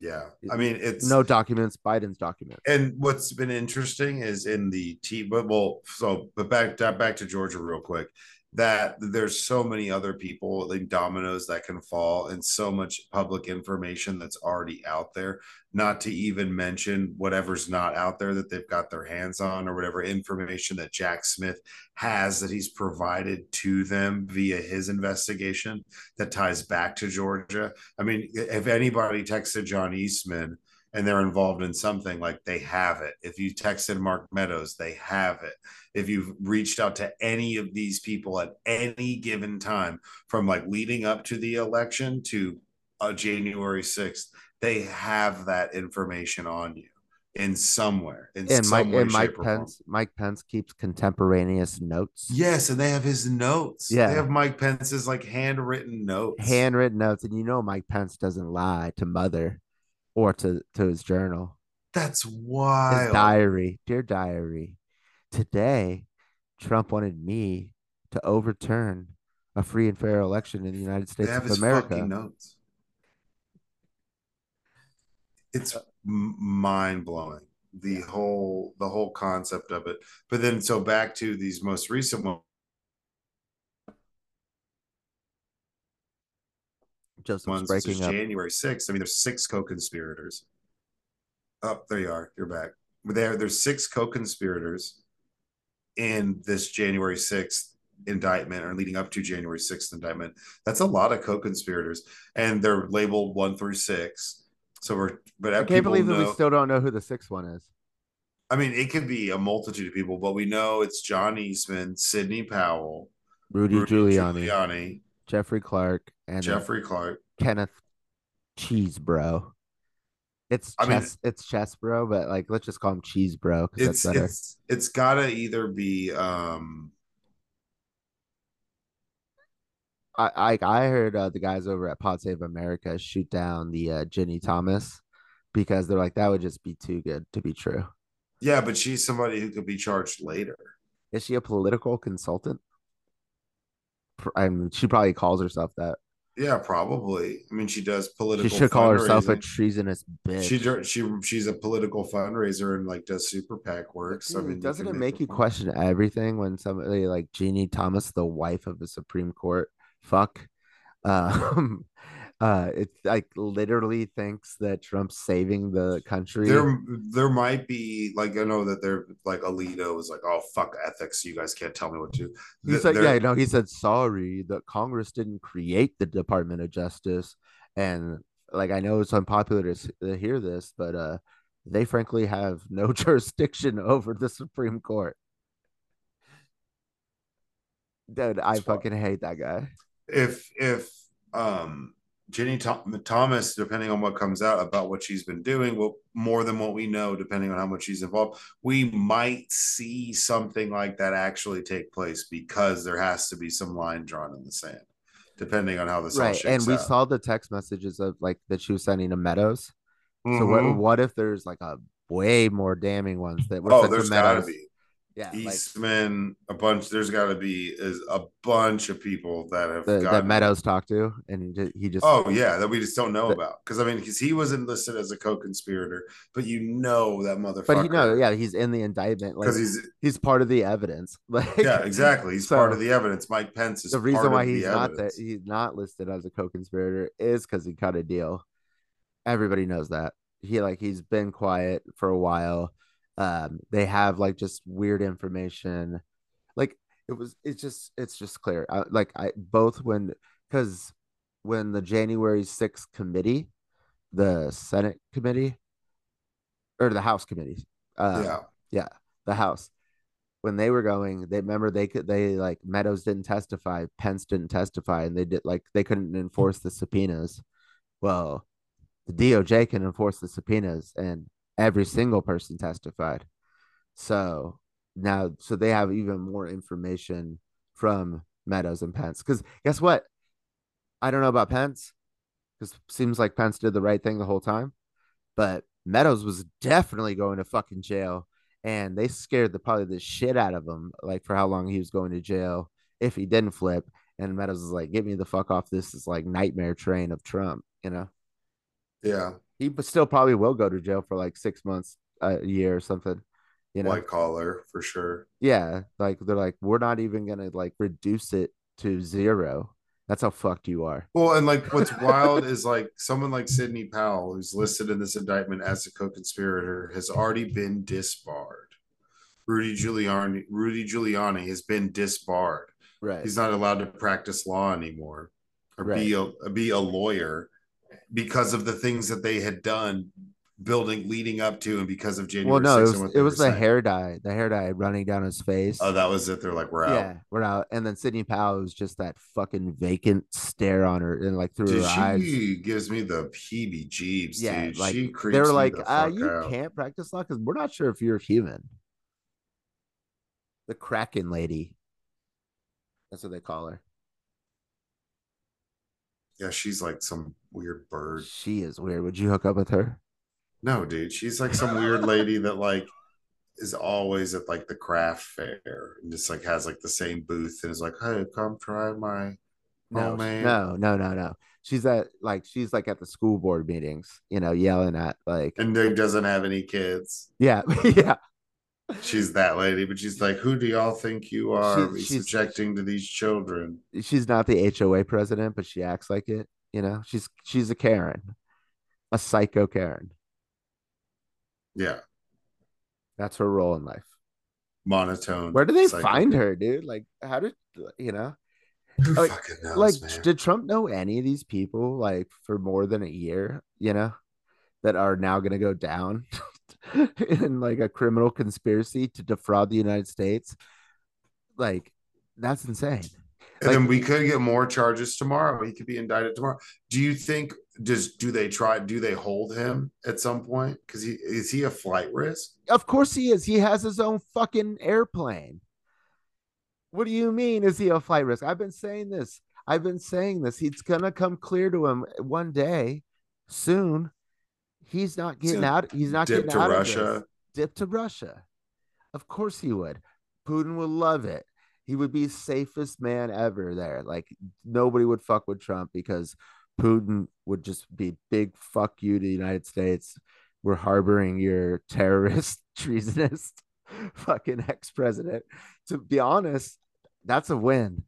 S2: yeah. I mean, it's,
S1: No documents, Biden's document.
S2: and what's been interesting is in the T, but well, so but back back to Georgia real quick. That there's so many other people like dominoes that can fall, and so much public information that's already out there. Not to even mention whatever's not out there that they've got their hands on, or whatever information that Jack Smith has that he's provided to them via his investigation that ties back to Georgia. I mean, if anybody texted John Eastman and they're involved in something like they have it. If you texted Mark Meadows, they have it. If you've reached out to any of these people at any given time, from like leading up to the election to uh, January 6th, they have that information on you in somewhere. In
S1: And
S2: some
S1: Mike
S2: way,
S1: and Mike
S2: shape, or form.
S1: Pence, Mike Pence keeps contemporaneous notes.
S2: Yes, and they have his notes.
S1: Yeah.
S2: They have Mike Pence's like handwritten notes.
S1: Handwritten notes, and you know Mike Pence doesn't lie to mother or to, to his journal.
S2: That's
S1: His
S2: wild.
S1: diary, dear diary. Today, Trump wanted me to overturn a free and fair election in the United States of America.
S2: It's uh, mind blowing. the whole the whole concept of it. But then so back to these most recent ones.
S1: Just
S2: ones
S1: breaking up.
S2: January 6th. I mean, there's six co-conspirators. Oh, there you are. You're back. There, there's six co-conspirators in this January 6th indictment or leading up to January 6th indictment. That's a lot of co-conspirators. And they're labeled one through six. So we're but
S1: I can't believe know, that we still don't know who the sixth one is.
S2: I mean, it could be a multitude of people, but we know it's John Eastman, Sidney Powell,
S1: Rudy, Rudy Giuliani, Giuliani, Jeffrey Clark, and
S2: Jeffrey Clark,
S1: Kenneth Chesebro. It's I chess, mean, it's chess bro, but like let's just call him cheese bro
S2: because that's better. It's it's gotta either be um
S1: I I, I heard uh, the guys over at Pod Save America shoot down the uh, Ginni Thomas because they're like that would just be too good to be true.
S2: Yeah, but she's somebody who could be charged later.
S1: Is she a political consultant? I mean, she probably calls herself that.
S2: Yeah, probably. I mean, she does political.
S1: She should call herself a treasonous bitch.
S2: She she she's a political fundraiser and like does super PAC work. So, I mean,
S1: doesn't it make you question everything when somebody like Ginni Thomas, the wife of the Supreme Court, fuck, [laughs] um, uh it like literally thinks that trump's saving the country.
S2: there there might be like i know that they're like alito was like oh fuck ethics you guys can't tell me what to
S1: he said yeah no he said sorry that congress didn't create the department of justice. And like i know it's unpopular to, to hear this but uh they frankly have [laughs] no jurisdiction over the supreme court. Dude i fucking hate that guy.
S2: If if um Ginni Thomas, depending on what comes out about what she's been doing, well, more than what we know, depending on how much she's involved, we might see something like that actually take place because there has to be some line drawn in the sand, depending on how this right.
S1: and we
S2: out.
S1: saw the text messages of like that she was sending to Meadows. Mm-hmm. So what? Mm-hmm. What if there's like a way more damning ones that?
S2: Oh, there's got to be yeah, Eastman, like, a bunch. There's got to be is a bunch of people that have
S1: the, that Meadows talked to, and he just
S2: oh yeah, that we just don't know the, about because I mean, because he was enlisted as a co-conspirator, but you know that motherfucker.
S1: But you know, yeah, he's in the indictment because like, he's he's part of the evidence. [laughs] Like
S2: yeah, exactly, he's so, part of the evidence. Mike Pence is
S1: the reason why he's not that he's not listed as a co-conspirator is because he cut a deal. Everybody knows that he like he's been quiet for a while um, they have like just weird information. Like it was, it's just, it's just clear. I, like I both when because when the January 6th committee, the Senate committee or the House committee, uh, yeah, yeah, the House when they were going, they remember they could they like Meadows didn't testify, Pence didn't testify, and they did like they couldn't enforce the subpoenas. Well, the DOJ can enforce the subpoenas, and every single person testified. So now, so they have even more information from Meadows and Pence. Because guess what? I don't know about Pence because seems like Pence did the right thing the whole time, but Meadows was definitely going to fucking jail, and they scared the probably the shit out of him, like for how long he was going to jail if he didn't flip. And Meadows is like, "Get me the fuck off this is like nightmare train of Trump," you know?
S2: Yeah,
S1: he still probably will go to jail for like six months, a year, or something.
S2: You know, white collar for sure.
S1: Yeah, like they're like, we're not even gonna like reduce it to zero. That's how fucked you are.
S2: Well, and like what's [laughs] wild is like someone like Sidney Powell, who's listed in this indictment as a co-conspirator, has already been disbarred. Rudy Giuliani, Rudy Giuliani has been disbarred.
S1: Right.
S2: He's not allowed to practice law anymore or right. be a be a lawyer because of the things that they had done building leading up to and because of January.
S1: Well, no, it was, it was the hair dye, the hair dye running down his face.
S2: Oh, that was it. They're like, we're out. Yeah,
S1: we're out. And then Sidney Powell was just that fucking vacant stare on her and like through dude, her
S2: she
S1: eyes.
S2: gives me the PB jeeps. Yeah, dude.
S1: like
S2: she
S1: they were like, the uh, you out. can't practice law because we're not sure if you're human. The Kraken lady. That's what they call her.
S2: Yeah, she's like some weird bird.
S1: She is weird. Would you hook up with her?
S2: No, dude. She's like some weird lady that like is always at like the craft fair and just like has like the same booth and is like, hey, come try my
S1: no, homemade. No, no, no, no. she's at like she's like at the school board meetings, you know, yelling at like
S2: and Nick doesn't have any kids.
S1: yeah, [laughs] yeah.
S2: She's that lady, but she's like, "Who do y'all think you are?
S1: She-
S2: Be
S1: she's-
S2: subjecting to these children."
S1: She's not the HOA president, but she acts like it. You know, she's she's a Karen, a psycho Karen.
S2: Yeah,
S1: That's her role in life.
S2: monotone.
S1: Where do they
S2: psycho.
S1: find her, dude? Like, how did you know?
S2: Who
S1: like-
S2: fucking knows,
S1: like,
S2: man?
S1: did Trump know any of these people like for more than a year? You know, that are now going to go down [laughs] [laughs] in like a criminal conspiracy to defraud the United States? Like, that's insane.
S2: and
S1: like-
S2: then we could get more charges tomorrow. He could be indicted tomorrow. Do you think? Does do they try? Do they hold him at some point? Because he is he a flight risk?
S1: Of course he is. He has his own fucking airplane. What do you mean? Is he a flight risk? I've been saying this. I've been saying this. He's gonna come clear to him one day, soon. He's not getting out. He's not getting
S2: to
S1: out
S2: Russia?
S1: Of this. Dip to Russia. Of course he would. Putin would love it. He would be safest man ever there. Like nobody would fuck with Trump because Putin would just be big fuck you to the United States. We're harboring your [laughs] terrorist, treasonous, [laughs] fucking ex president. To be honest, that's a win.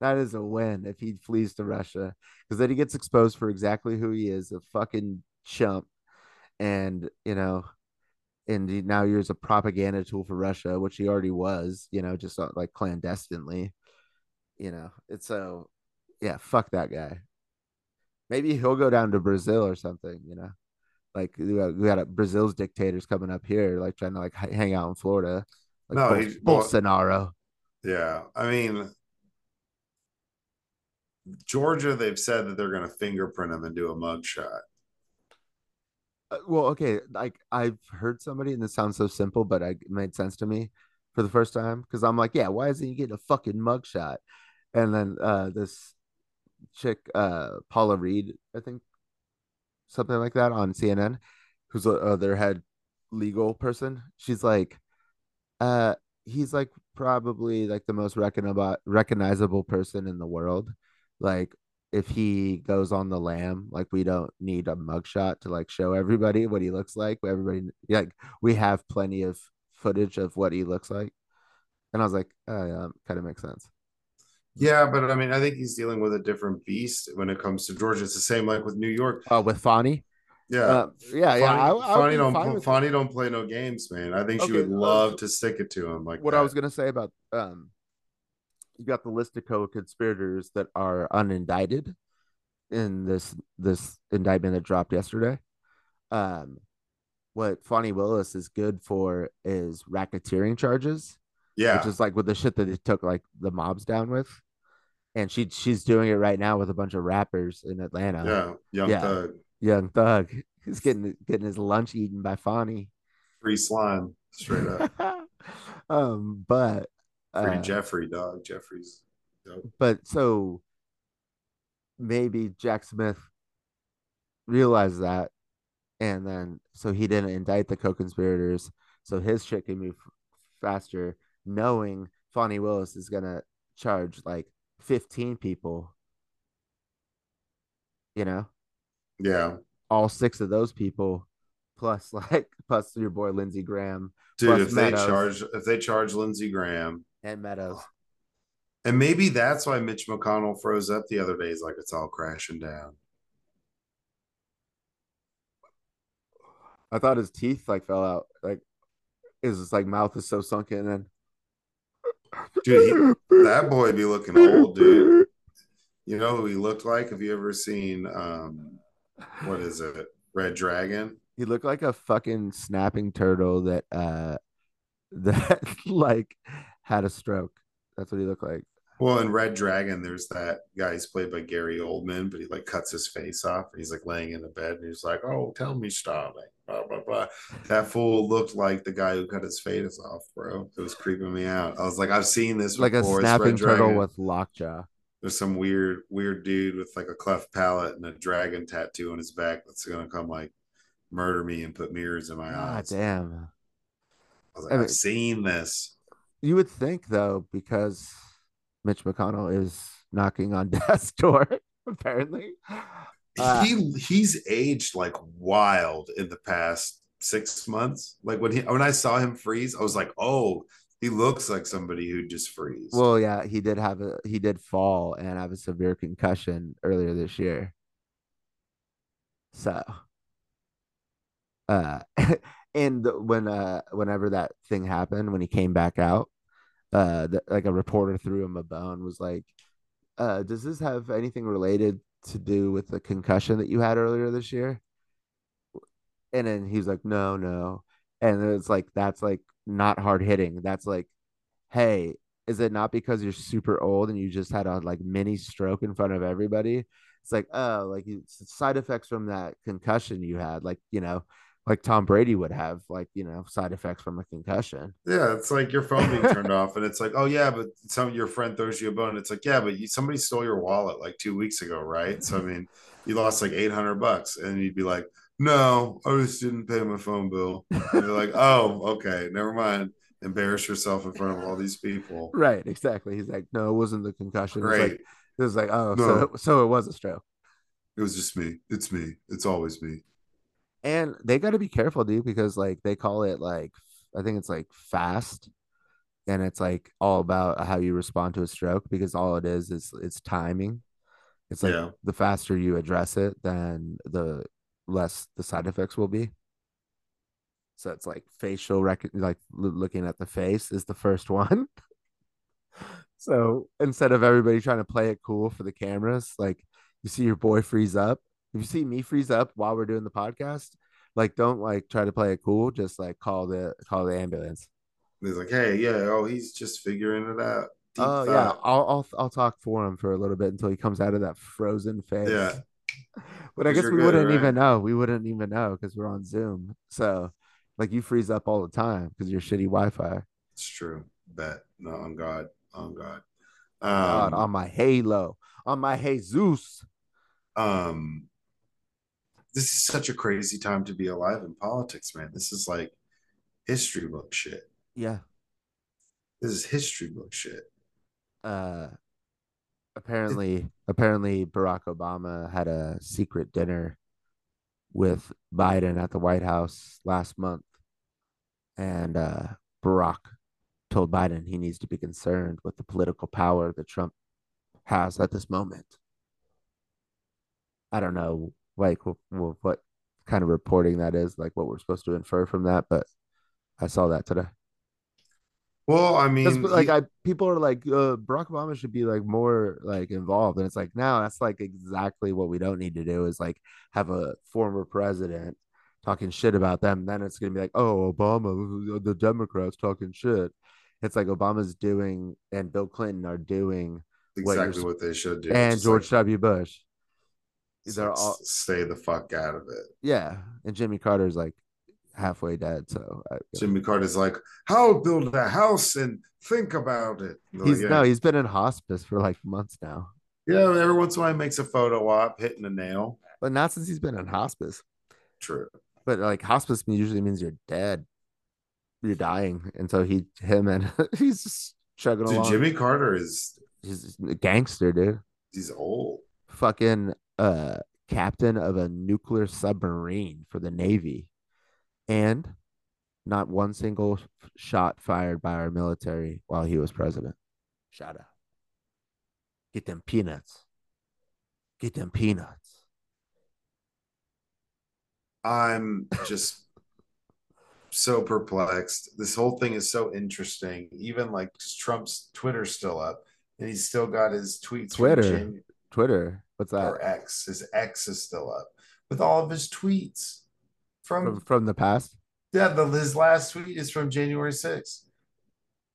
S1: That is a win if he flees to Russia because then he gets exposed for exactly who he is a fucking chump. And, you know, and now you're a propaganda tool for Russia, which he already was, you know, just uh, like clandestinely, you know. It's so, yeah, fuck that guy. Maybe he'll go down to Brazil or something, you know. Like we got, we got a, Brazil's dictators coming up here, like trying to like hang out in Florida. Like
S2: No,
S1: Bol-
S2: he-
S1: Bolsonaro.
S2: Yeah, I mean, Georgia. They've said that they're going to fingerprint him and do a mugshot.
S1: Uh, well, okay, like I've heard somebody, and this sounds so simple, but I, it made sense to me for the first time because I'm like, yeah, why isn't he getting a fucking mugshot? And then uh this chick, uh Paula Reid, I think, something like that on CNN, who's uh, their head legal person. She's like, uh, he's like probably like the most recognizable recognizable person in the world. Like if he goes on the lam, like we don't need a mugshot to like show everybody what he looks like. Everybody like we have plenty of footage of what he looks like. And I was like, oh yeah, kind of makes sense.
S2: Yeah, but I mean, I think he's dealing with a different beast when it comes to Georgia. It's the same like with New York.
S1: Oh, with Fani?
S2: Yeah,
S1: Uh, yeah, yeah. I, I Fani
S2: don't pl- Fani don't play no games, man. I think she
S1: Okay,
S2: would
S1: uh,
S2: love to stick it to him like
S1: what
S2: that.
S1: I was gonna say about um you got the list of co-conspirators that are unindicted in this this indictment that dropped yesterday. Um what Fani Willis is good for is racketeering charges,
S2: yeah,
S1: which is like with the shit that they took like the mobs down with. And she she's doing it right now with a bunch of rappers in Atlanta.
S2: yeah, young
S1: yeah.
S2: thug,
S1: Young Thug. [laughs] He's getting getting his lunch eaten by Fani.
S2: free slime, straight up, [laughs]
S1: um, but
S2: free
S1: uh,
S2: Jeffrey dog. Jeffrey's dope.
S1: but so maybe Jack Smith realized that, and then so he didn't indict the co-conspirators, so his shit can move faster, knowing Fani Willis is gonna charge like fifteen people. You know,
S2: Yeah,
S1: all six of those people, plus [laughs] like plus your boy Lindsey Graham
S2: dude.
S1: Plus
S2: if they charge, if they charge Lindsey Graham,
S1: and Meadows.
S2: and maybe that's why Mitch McConnell froze up the other days, like, it's all crashing down.
S1: I thought his teeth like fell out. Like his like mouth is so sunken and
S2: Dude, he, that boy be looking old, dude. You know who he looked like? Have you ever seen um what is it? Red Dragon?
S1: He looked like a fucking snapping turtle that uh [laughs] that like had a stroke. That's what he looked like.
S2: Well, in Red Dragon, there's that guy who's played by Gary Oldman, but he like cuts his face off and he's like laying in the bed and he's like, Oh, tell me, Starling. Blah blah blah. That fool looked like the guy who cut his face off, bro. It was creeping me out. I was like, I've seen this
S1: Like a
S2: before. It's
S1: snapping turtle
S2: Dragon.
S1: with lockjaw.
S2: there's some weird weird dude with like a cleft palate and a dragon tattoo on his back that's gonna come like murder me and put mirrors in my
S1: God
S2: eyes.
S1: damn.
S2: I was like,
S1: I mean-
S2: I've seen this.
S1: You would think though, because Mitch McConnell is knocking on [laughs] death's door, apparently. Uh,
S2: he he's aged like wild in the past six months. Like when he when I saw him freeze, I was like, oh, he looks like somebody who just freeze.
S1: well, yeah, he did have a he did fall and have a severe concussion earlier this year. So, uh, [laughs] and when uh whenever that thing happened, when he came back out, uh, the, like a reporter threw him a bone, was like, uh, does this have anything related to do with the concussion that you had earlier this year? And then he's like, no, no. And it's like, that's like not hard hitting. That's like, hey, is it not because you're super old and you just had a like mini stroke in front of everybody? It's like, oh, like side effects from that concussion you had, like, you know, like Tom Brady would have, like, you know, side effects from a concussion.
S2: yeah, it's like your phone being turned [laughs] off, and it's like, oh yeah, but some your friend throws you a bone. It's like, yeah, but you, somebody stole your wallet like two weeks ago, right? So I mean, you lost like eight hundred bucks, and you'd be like, no, I just didn't pay my phone bill. And you're like, oh, okay, never mind. Embarrass yourself in front of all these people.
S1: Right, exactly. He's like, no, it wasn't the concussion. It was
S2: Great.
S1: like, it was like, oh,
S2: No.
S1: so so it was a stroke.
S2: It was just me. It's me. It's always me.
S1: And they got to be careful, dude, because like they call it like I think it's like fast, and it's like all about how you respond to a stroke because all it is is it's timing. It's like
S2: Yeah.
S1: the faster you address it, then the less the side effects will be. So it's like facial rec like loo- looking at the face is the first [laughs] one. So instead of everybody trying to play it cool for the cameras, like you see your boy freeze up. If you see me freeze up while we're doing the podcast, like don't like try to play it cool. Just like call the call the ambulance.
S2: He's like, hey, yeah, oh, he's just figuring it out. Deep
S1: Oh yeah. I'll, I'll I'll talk for him for a little bit until he comes out of that frozen face.
S2: Yeah. [laughs]
S1: But I guess we
S2: good,
S1: wouldn't
S2: right?
S1: even know. We wouldn't even know because we're on Zoom. So like you freeze up all the time because you're shitty Wi-Fi.
S2: It's true. Bet. No, on God. On God.
S1: God,
S2: Um,
S1: on my Halo, on my Jesus.
S2: um this is such a crazy time to be alive in politics, man. This is like history book shit.
S1: Yeah.
S2: This is history book shit.
S1: uh apparently apparently Barack Obama had a secret dinner with Biden at the White House last month and uh Barack told Biden he needs to be concerned with the political power that Trump has at this moment. I don't know like wh- what kind of reporting that is, like what we're supposed to infer from that, but I saw that today.
S2: Well, I mean,
S1: like
S2: he-
S1: I people are like uh, Barack Obama should be like more like involved, and it's like now that's like exactly what we don't need to do is like have a former president talking shit about them. Then it's gonna be like, oh, Obama, [laughs] the Democrats talking shit. It's like Obama's doing and Bill Clinton are doing,
S2: exactly
S1: s-
S2: what they should do.
S1: and George
S2: like-
S1: W. Bush. They're all
S2: stay the fuck out of it.
S1: yeah, and Jimmy Carter's like halfway dead. So I,
S2: Jimmy Carter's like, how build a house and think about it. Like,
S1: he's
S2: yeah.
S1: no, he's been in hospice for like months now,
S2: yeah, every once in a while he makes a photo op hitting a nail.
S1: but not since he's been in hospice.
S2: True.
S1: But like hospice usually means you're dead, you're dying, and so he, him, and [laughs] he's just chugging
S2: Dude,
S1: along.
S2: Jimmy Carter is
S1: he's a gangster, dude.
S2: he's old.
S1: Fucking uh, captain of a nuclear submarine for the Navy, and not one single shot fired by our military while he was president. Shout out. Get them peanuts. Get them peanuts.
S2: I'm just so perplexed. This whole thing is so interesting. Even like Trump's Twitter's still up, and he's still got his tweets.
S1: Twitter. Twitter. What's that?
S2: or X. His X is still up with all of his tweets from,
S1: From from the past?
S2: yeah. The his last tweet is from January 6th.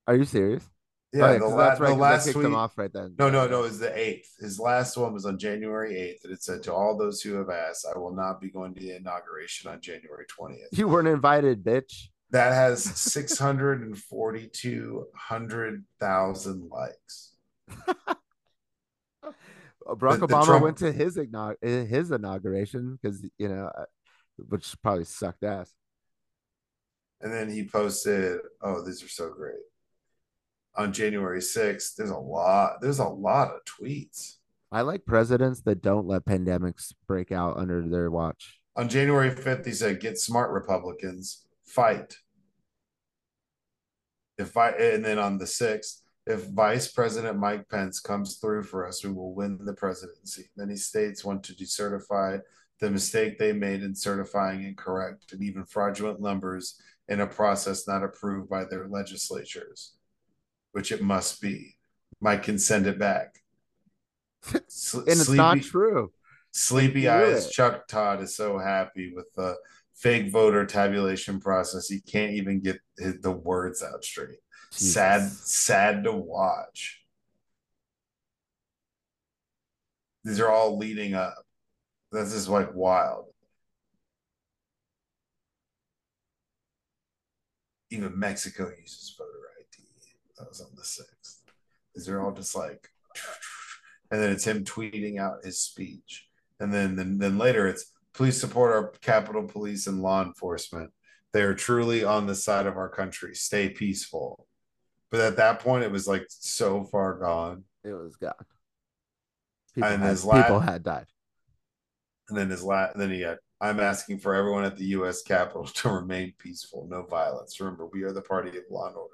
S1: Are you serious?
S2: Yeah,
S1: Oh,
S2: the, la-
S1: that's right.
S2: the last tweet.
S1: off right then.
S2: No, no, no. It's the eighth. His last one was on January eighth, and it said, "To all those who have asked, I will not be going to the inauguration on January twentieth.
S1: You weren't invited, bitch.
S2: That has [laughs] six hundred and forty-two hundred thousand likes. [laughs]
S1: Barack
S2: The- the
S1: Obama
S2: Trump-
S1: went to his inaug- eh, his inauguration because you know, uh, which probably sucked ass.
S2: And then he posted, "Oh, these are so great." On January sixth, there's a lot. There's a lot of tweets.
S1: I like presidents that don't let pandemics break out under their watch.
S2: On January 5th, he said, get smart Republicans, fight. If I and then on the 6th, if Vice President Mike Pence comes through for us, we will win the presidency. Many states want to decertify the mistake they made in certifying incorrect and even fraudulent numbers in a process not approved by their legislatures, which it must be. Mike can send it back.
S1: S- [laughs] and it's sleepy, not true.
S2: Sleepy eyes it. Chuck Todd is so happy with the fake voter tabulation process. He can't even get his, the words out straight. Jesus. Sad, sad to watch. These are all leading up. This is like wild. Even Mexico uses voter ID. That was on the sixth. These are all just like, and then it's him tweeting out his speech, and then then, then later it's please support our Capitol Police and law enforcement. They are truly on the side of our country. Stay peaceful. But at that point, it was like so far gone.
S1: It was gone.
S2: People, and
S1: had,
S2: his
S1: people had died.
S2: And then his last, then he had, I'm asking for everyone at the U.S. Capitol [laughs] to remain peaceful, no violence. Remember, we are the party of law and order.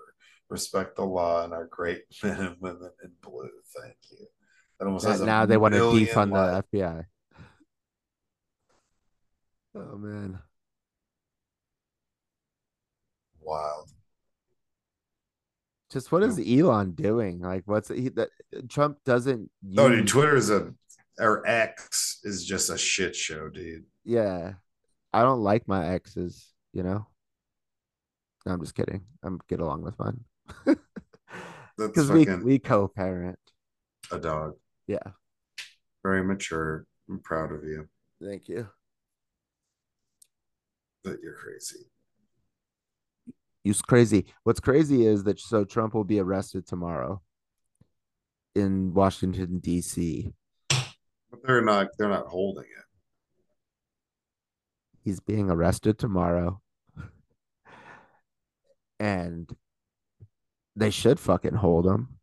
S2: Respect the law and our great [laughs] men and women in blue. Thank you.
S1: That almost has now they want to defund life. the FBI. Oh man.
S2: Wild.
S1: Just what is Elon doing? Like, what's he that Trump doesn't?
S2: Use... Oh, dude, Twitter is a or X is just a shit show, dude.
S1: Yeah, I don't like my exes. You know. No, I'm just kidding. I'm get along with mine. [laughs] Because we we co-parent
S2: a dog.
S1: Yeah.
S2: Very mature. I'm proud of you.
S1: Thank you.
S2: But you're crazy.
S1: He's crazy. What's crazy is that so Trump will be arrested tomorrow in Washington D.C.
S2: But they're not. They're not holding it.
S1: He's being arrested tomorrow, and they should fucking hold him.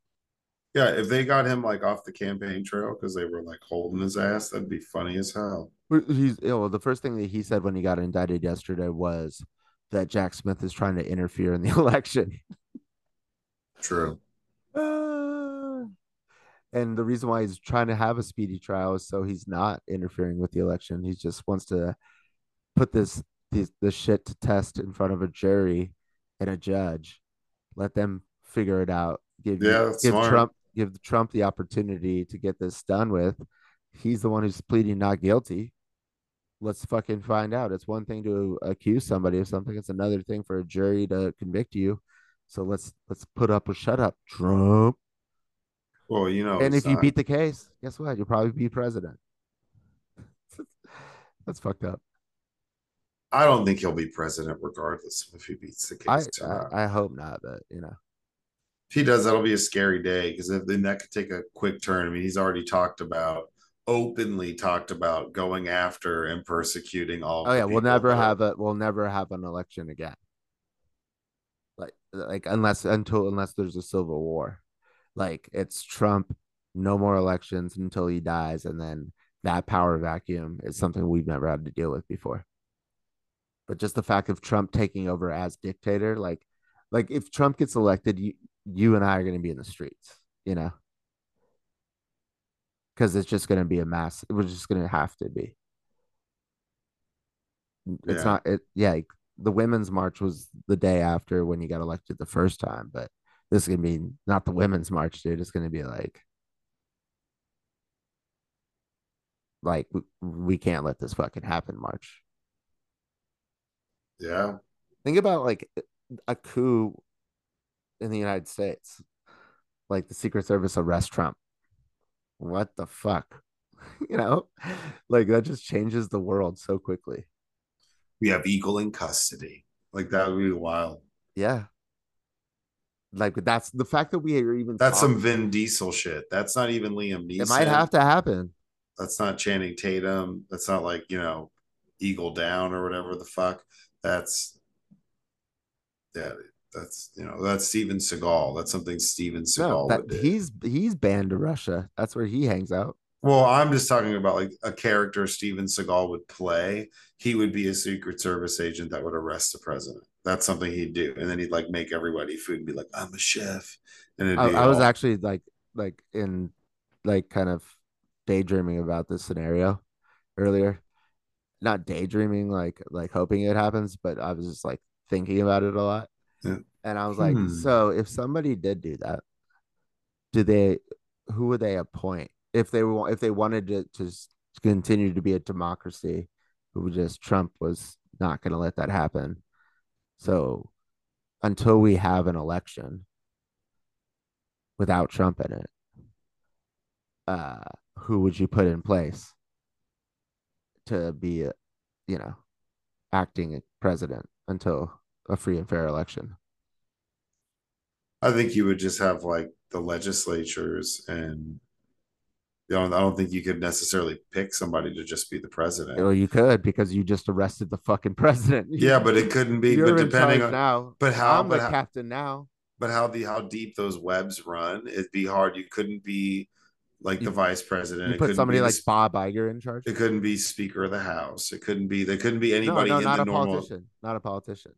S2: Yeah, if they got him like off the campaign trail because they were like holding his ass, that'd be funny as hell.
S1: He's you know, the first thing that he said when he got indicted yesterday was that Jack Smith is trying to interfere in the [laughs] election.
S2: True.
S1: Uh, and the reason why he's trying to have a speedy trial is so he's not interfering with the election. He just wants to put this this, this shit to test in front of a jury and a judge. Let them figure it out. Give yeah, give smart. Trump give Trump the opportunity to get this done with. He's the one who's pleading not guilty let's fucking find out. It's one thing to accuse somebody of something; it's another thing for a jury to convict you. So let's let's put up or shut up, Trump.
S2: Well, you know,
S1: and if not... you uh, beat the case, guess what? You'll probably be president. [laughs] That's fucked up.
S2: I don't think he'll be president regardless if he beats the case.
S1: I, I, I, hope not, but you know.
S2: If he does, that'll be a scary day because then that could take a quick turn. I mean, he's already talked about openly talked about going after and persecuting all.
S1: Oh yeah, we'll never have a we'll never have an election again. Like like unless until unless there's a civil war, like it's Trump, no more elections until he dies, and then that power vacuum is something we've never had to deal with before. But just the fact of Trump taking over as dictator, like like if Trump gets elected, you you and I are going to be in the streets, you know because it's just going to be a mass. It was just going to have to be. It's yeah. not it. Yeah, the women's march was the day after when you got elected the first time, but this is gonna be not the women's march, dude. It's gonna be like, like we, we can't let this fucking happen, March.
S2: Yeah.
S1: Think about like a coup in the United States, like the Secret Service arrest Trump what the fuck? [laughs] you know, like that just changes the world so quickly.
S2: We have Eagle in custody. Like that would be wild.
S1: Yeah. Like that's the fact that we are even
S2: that's some Vin Diesel shit. That's not even Liam Neeson.
S1: It might have to happen.
S2: That's not Channing Tatum. That's not like, you know, Eagle Down or whatever the fuck. That's yeah, that's you know that's Steven Seagal. That's something Steven Seagal no, that,
S1: He's he's banned to Russia. That's where he hangs out.
S2: Well, I'm just talking about like a character Steven Seagal would play. He would be a Secret Service agent that would arrest the president. That's something he'd do, and then he'd like make everybody food and be like, "I'm a chef." And
S1: I, I was actually like, like in, like kind of daydreaming about this scenario earlier. Not daydreaming, like like hoping it happens, but I was just like thinking about it a lot.
S2: Yeah.
S1: And I was like,
S2: Hmm.
S1: so if somebody did do that, do they? Who would they appoint if they were if they wanted to to s- continue to be a democracy? Who just Trump was not going to let that happen. So until we have an election without Trump in it, uh, who would you put in place to be, you know, acting president until a free and fair election?
S2: I think you would just have like the legislatures and you know, I don't think you could necessarily pick somebody to just be the president.
S1: Well, you could because you just arrested the fucking president. [laughs]
S2: yeah, but it couldn't be.
S1: You're
S2: but
S1: in
S2: depending on
S1: now.
S2: but how
S1: I'm
S2: but
S1: the
S2: how,
S1: captain now.
S2: but how the how deep those webs run, it'd be hard. You couldn't be like
S1: You-
S2: the vice president.
S1: You put somebody like Bob Iger in charge.
S2: It couldn't be Speaker of the House. It couldn't be. There couldn't be
S1: No,
S2: anybody
S1: no,
S2: in
S1: not
S2: the
S1: a
S2: normal.
S1: politician. Not a politician.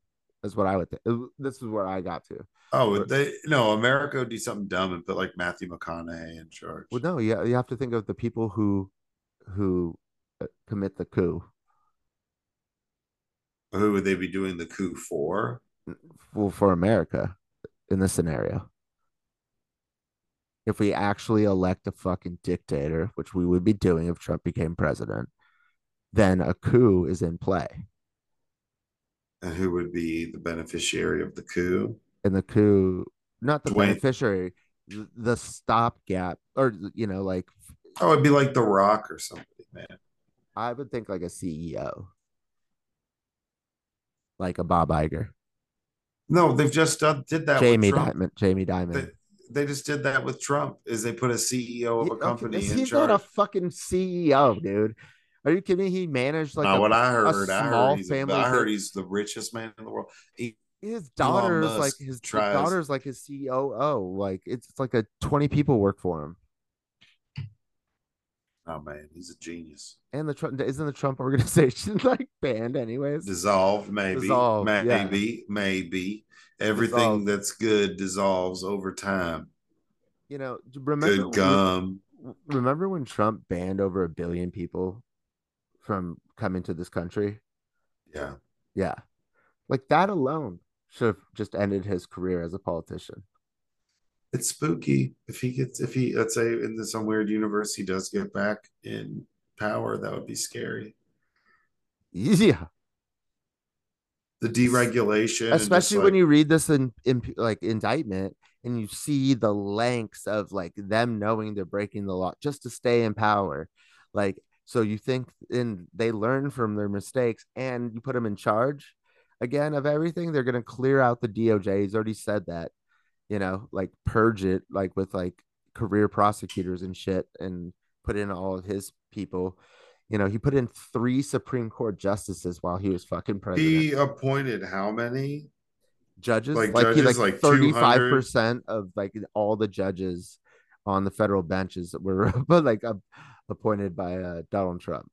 S1: That's what I would think. This is where I got to.
S2: Oh, they no. America would do something dumb and put like Matthew McConaughey in charge.
S1: Well, no, you you have to think of the people who who uh, commit the coup.
S2: Who would they be doing the coup for?
S1: Well, for America in this scenario, if we actually elect a fucking dictator, which we would be doing if Trump became president, then a coup is in play,
S2: And who would be the beneficiary of the coup?
S1: and the coup, not the
S2: Dwayne-
S1: beneficiary, the stopgap, or you know, like
S2: Oh, it'd be like The Rock or somebody, man.
S1: I would think like a CEO, like a Bob Iger,
S2: No, they've just done, did that.
S1: Jamie
S2: with Trump.
S1: Dimon, Jamie Dimon.
S2: They, they just did that with Trump. Is they put a CEO of a
S1: okay,
S2: company in
S1: he's
S2: charge?
S1: not a fucking CEO, dude. Are you kidding me? He managed like a-
S2: what I heard. I
S1: small
S2: heard, he's,
S1: family
S2: I heard he's the richest man in the world. He,
S1: his daughter's like his
S2: tries-
S1: daughter's like his COO. Like it's, it's like a twenty people work for him.
S2: oh man, he's a genius.
S1: And the Trump isn't the Trump [laughs] organization like banned anyways.
S2: Dissolved, maybe,
S1: Dissolved, yeah.
S2: maybe, maybe. Everything
S1: Dissolved.
S2: that's good dissolves over time.
S1: You know, remember
S2: Good gum.
S1: remember when Trump banned over a billion people from coming to this country?
S2: Yeah.
S1: Yeah. Like that alone should have just ended his career as a politician.
S2: It's spooky. If he gets, if he, let's say, in some weird universe, he does get back in power, that would be scary.
S1: Yeah.
S2: The deregulation,
S1: especially when
S2: like-
S1: you read this in, in like indictment and you see the lengths of like them knowing they're breaking the law just to stay in power like so you think and they learn from their mistakes and you put them in charge again of everything they're going to clear out the doj he's already said that you know like purge it like with like career prosecutors and shit and put in all of his people you know he put in three supreme court justices while he was fucking president
S2: he appointed how many?
S1: judges
S2: Like
S1: like, he
S2: judges,
S1: like
S2: like
S1: 35
S2: 200?
S1: percent of like all the judges on the federal benches were [laughs] but like uh, appointed by uh, donald trump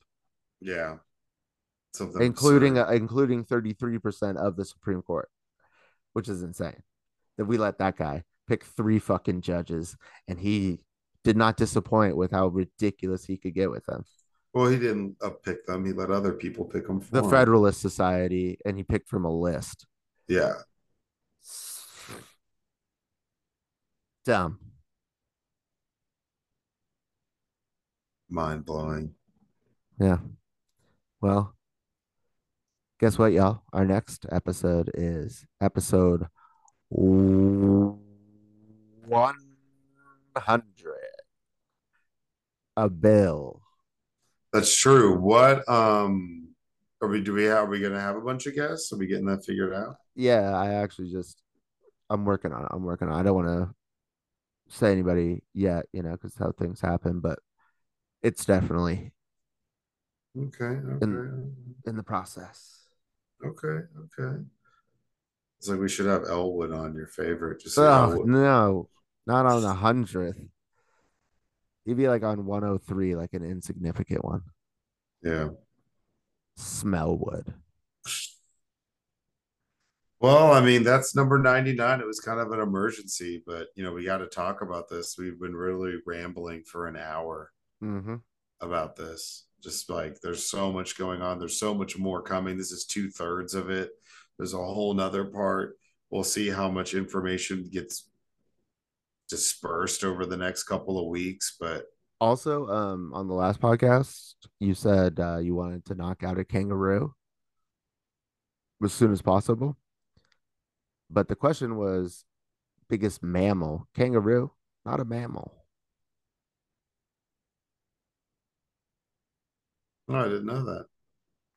S2: Yeah. Something
S1: including uh, including 33 percent of the supreme court which is insane that we let that guy pick three fucking judges and he did not disappoint with how ridiculous he could get with them
S2: well, he didn't uh, pick them. He let other people pick them
S1: the
S2: him.
S1: federalist society and he picked from a list
S2: Yeah.
S1: dumb
S2: Mind blowing.
S1: Yeah. Well, guess what, y'all? Our next episode is episode 100. A bill.
S2: That's true. What um are we do we have are we gonna have a bunch of guests? Are we getting that figured out?
S1: Yeah, I actually just, I'm working on it. I'm working on it. I don't want to say anybody yet, you know, because how things happen, but it's definitely
S2: Okay, okay.
S1: In- in the process.
S2: Okay, okay. It's like we should have Elwood on your favorite. Just
S1: Oh,
S2: Elwood.
S1: no, not on the hundredth. He'd be like on 103, like an insignificant one.
S2: Yeah.
S1: Smellwood.
S2: Well, I mean, that's number 99. It was kind of an emergency, but you know, we got to talk about this. We've been really rambling for an hour
S1: Mm-hmm.
S2: about this. Just like there's so much going on. There's so much more coming. This is two thirds of it. There's a whole nother part. We'll see how much information gets dispersed over the next couple of weeks, but
S1: Also, um, on the last podcast, you said uh, you wanted to knock out a kangaroo as soon as possible. But the question was biggest mammal. Kangaroo, not a mammal,
S2: no, I didn't know that.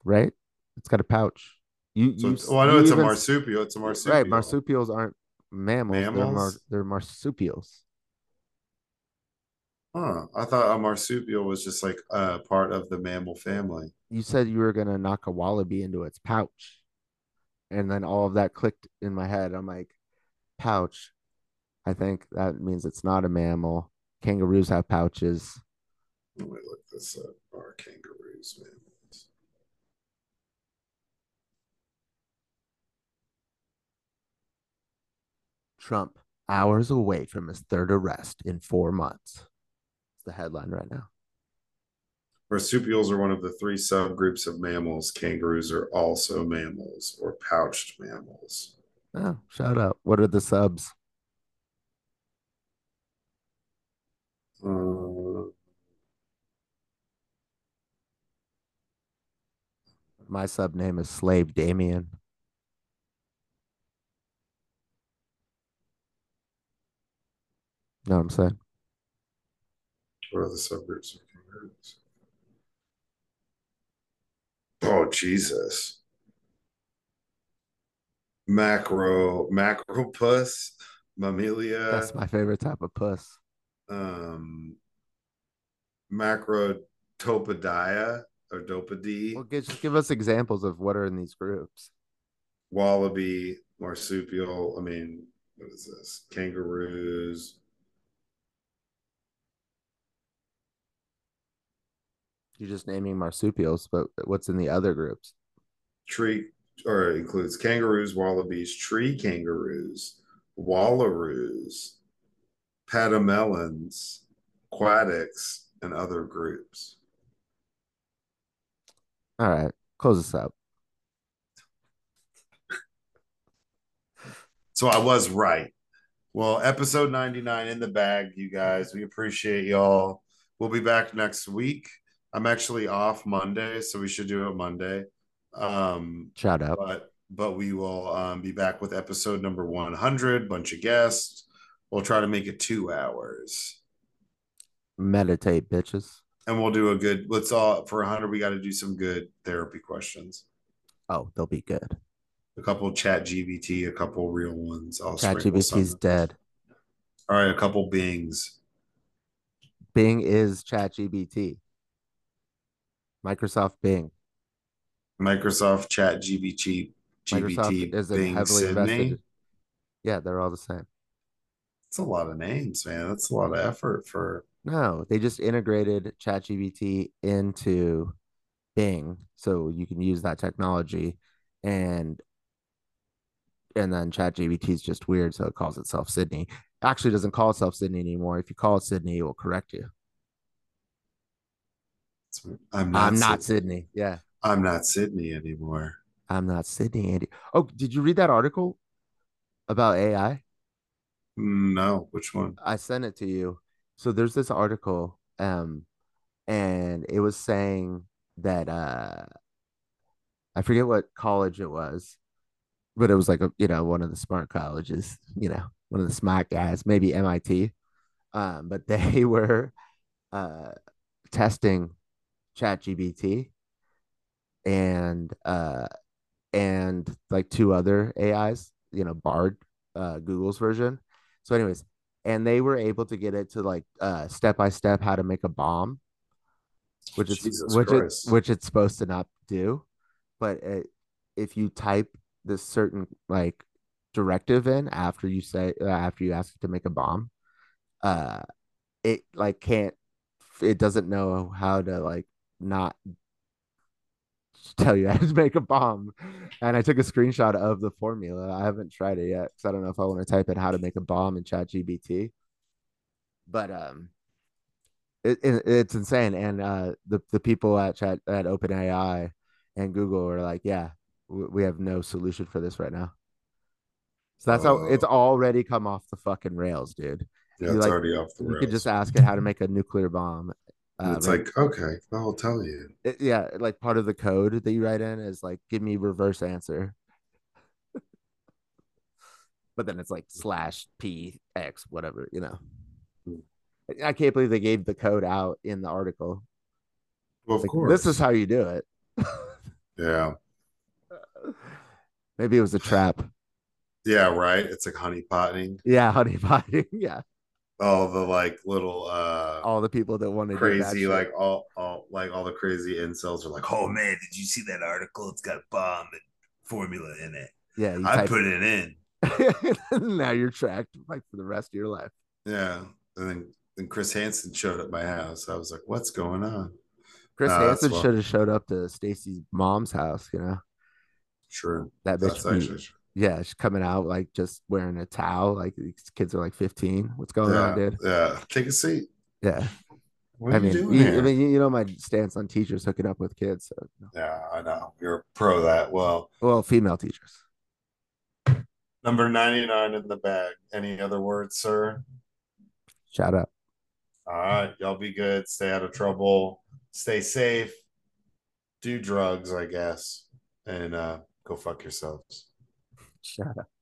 S1: right? It's got a pouch. You,
S2: So,
S1: you,
S2: oh, I know it's a marsupial. It's a marsupial.
S1: Right, marsupials aren't mammals. They're, mar-
S2: Mammals?
S1: they're marsupials.
S2: Huh. I thought a marsupial was just like a part of the mammal family.
S1: You said you were gonna knock a wallaby into its pouch, and then all of that clicked in my head. I'm like, pouch. I think that means it's not a mammal. Kangaroos have pouches.
S2: Let me look this up. Are kangaroos mammals?
S1: Trump hours away from his third arrest in four months. It's the headline right now.
S2: Marsupials are one of the three subgroups of mammals. Kangaroos are also mammals or pouched mammals.
S1: Oh, shout out. What are the subs?
S2: Uh,
S1: My sub name is Slave Damien. Know what I'm saying?
S2: what are the subgroups? Oh Jesus. Macro macropus mammalia
S1: That's my favorite type of puss.
S2: um macrotopodia or dopody
S1: Well, just give us examples of what are in these groups.
S2: wallaby marsupial i mean what is this kangaroos
S1: You're just naming marsupials, but what's in the other groups?
S2: tree or includes kangaroos wallabies tree kangaroos wallaroos pademelons quokkas and other groups
S1: All right, close this up.
S2: So I was right. Well, episode 99 in the bag, you guys. We appreciate y'all. We'll be back next week. I'm actually off Monday, so we should do it Monday. Um,
S1: Shout out.
S2: but but we will um, be back with episode number 100, bunch of guests. We'll try to make it two hours.
S1: Meditate, bitches.
S2: And we'll do a good, let's all, for 100, we got to do some good therapy questions.
S1: Oh, they'll be good.
S2: A couple chat GBT, a couple real ones. I'll
S1: Chat. GBT's dead.
S2: All right, a couple Bings.
S1: Bing is Chat GBT. Microsoft Bing.
S2: Microsoft Chat GBT, GBT,
S1: isn't
S2: Bing,
S1: heavily
S2: Sydney.
S1: invested. Yeah, they're all the same.
S2: It's a lot of names, man. That's a lot of effort for.
S1: No, they just integrated ChatGPT into Bing, so you can use that technology, and and then ChatGPT is just weird, so it calls itself Sydney. Actually, doesn't call itself Sydney anymore. If you call it Sydney, it will correct you.
S2: I'm not.
S1: I'm not
S2: Syd-
S1: Sydney. Yeah,
S2: I'm not Sydney anymore.
S1: I'm not Sydney. Andy. Oh, did you read that article about AI?
S2: No, which one?
S1: I sent it to you. So there's this article, um, and it was saying that uh I forget what college it was, but it was like a you know one of the smart colleges, you know, one of the smart guys, maybe MIT. Um, but [laughs] they were uh testing ChatGPT and uh and like two other AIs, you know, Bard, uh Google's version. So, anyways, and they were able to get it to like uh step by step how to make a bomb, which it's
S2: Jesus
S1: which it, which it's supposed to not do. But it, if you type this certain like directive in after you say uh, after you ask it to make a bomb, uh, it like can't it doesn't know how to like not tell you [laughs] how to make a bomb. And I took a screenshot of the formula. I haven't tried it yet because I don't know if I want to type in how to make a bomb in Chat GBT. But um, it, it, it's insane. And uh, the the people at Chat at OpenAI and Google are like, yeah, we, we have no solution for this right now. So that's how it's already come off the fucking rails, dude.
S2: Yeah,
S1: You,
S2: it's
S1: like,
S2: already off the rails.
S1: You could just ask it how to make a nuclear bomb. Uh,
S2: it's like, okay, I'll tell you.
S1: it- yeah, like part of the code that you write in is like, give me reverse answer. [laughs] but then it's like slash p x whatever, you know.
S2: Hmm.
S1: I can't believe they gave the code out in the article.
S2: Well, of
S1: Like,
S2: course.
S1: this is how you do it.
S2: Yeah. [laughs]
S1: Maybe it was a trap.
S2: Yeah, right. It's like honey potting.
S1: Yeah, honey [laughs] potting. Yeah,
S2: All the like little uh
S1: all the people that want to
S2: crazy, like all all like all the crazy incels are like, oh man, did you see that article? It's got bomb and formula in it.
S1: yeah, you
S2: I
S1: type
S2: put it in. [laughs]
S1: now you're tracked like for the rest of your life.
S2: Yeah. And then then Chris Hansen showed at my house. I was like, what's going on?
S1: Chris
S2: that's
S1: Hansen should have showed up to Stacy's mom's house. You know
S2: True.
S1: that bitch.
S2: That's actually true.
S1: Yeah, she's coming out like just wearing a towel. Like these kids are like 15. What's going
S2: yeah,
S1: on, dude?
S2: yeah. Take a seat.
S1: Yeah,
S2: What
S1: I
S2: you
S1: mean,
S2: doing
S1: you,
S2: here?
S1: I mean, you, know my stance on teachers hooking up with kids. So,
S2: yeah, I know. You're pro that. Well,
S1: well, female teachers.
S2: number 99 in the bag. Any other words, sir?
S1: Shout out.
S2: All right. Y'all be good. Stay out of trouble. Stay safe. Do drugs, I guess. And uh go fuck yourselves.
S1: Shout out.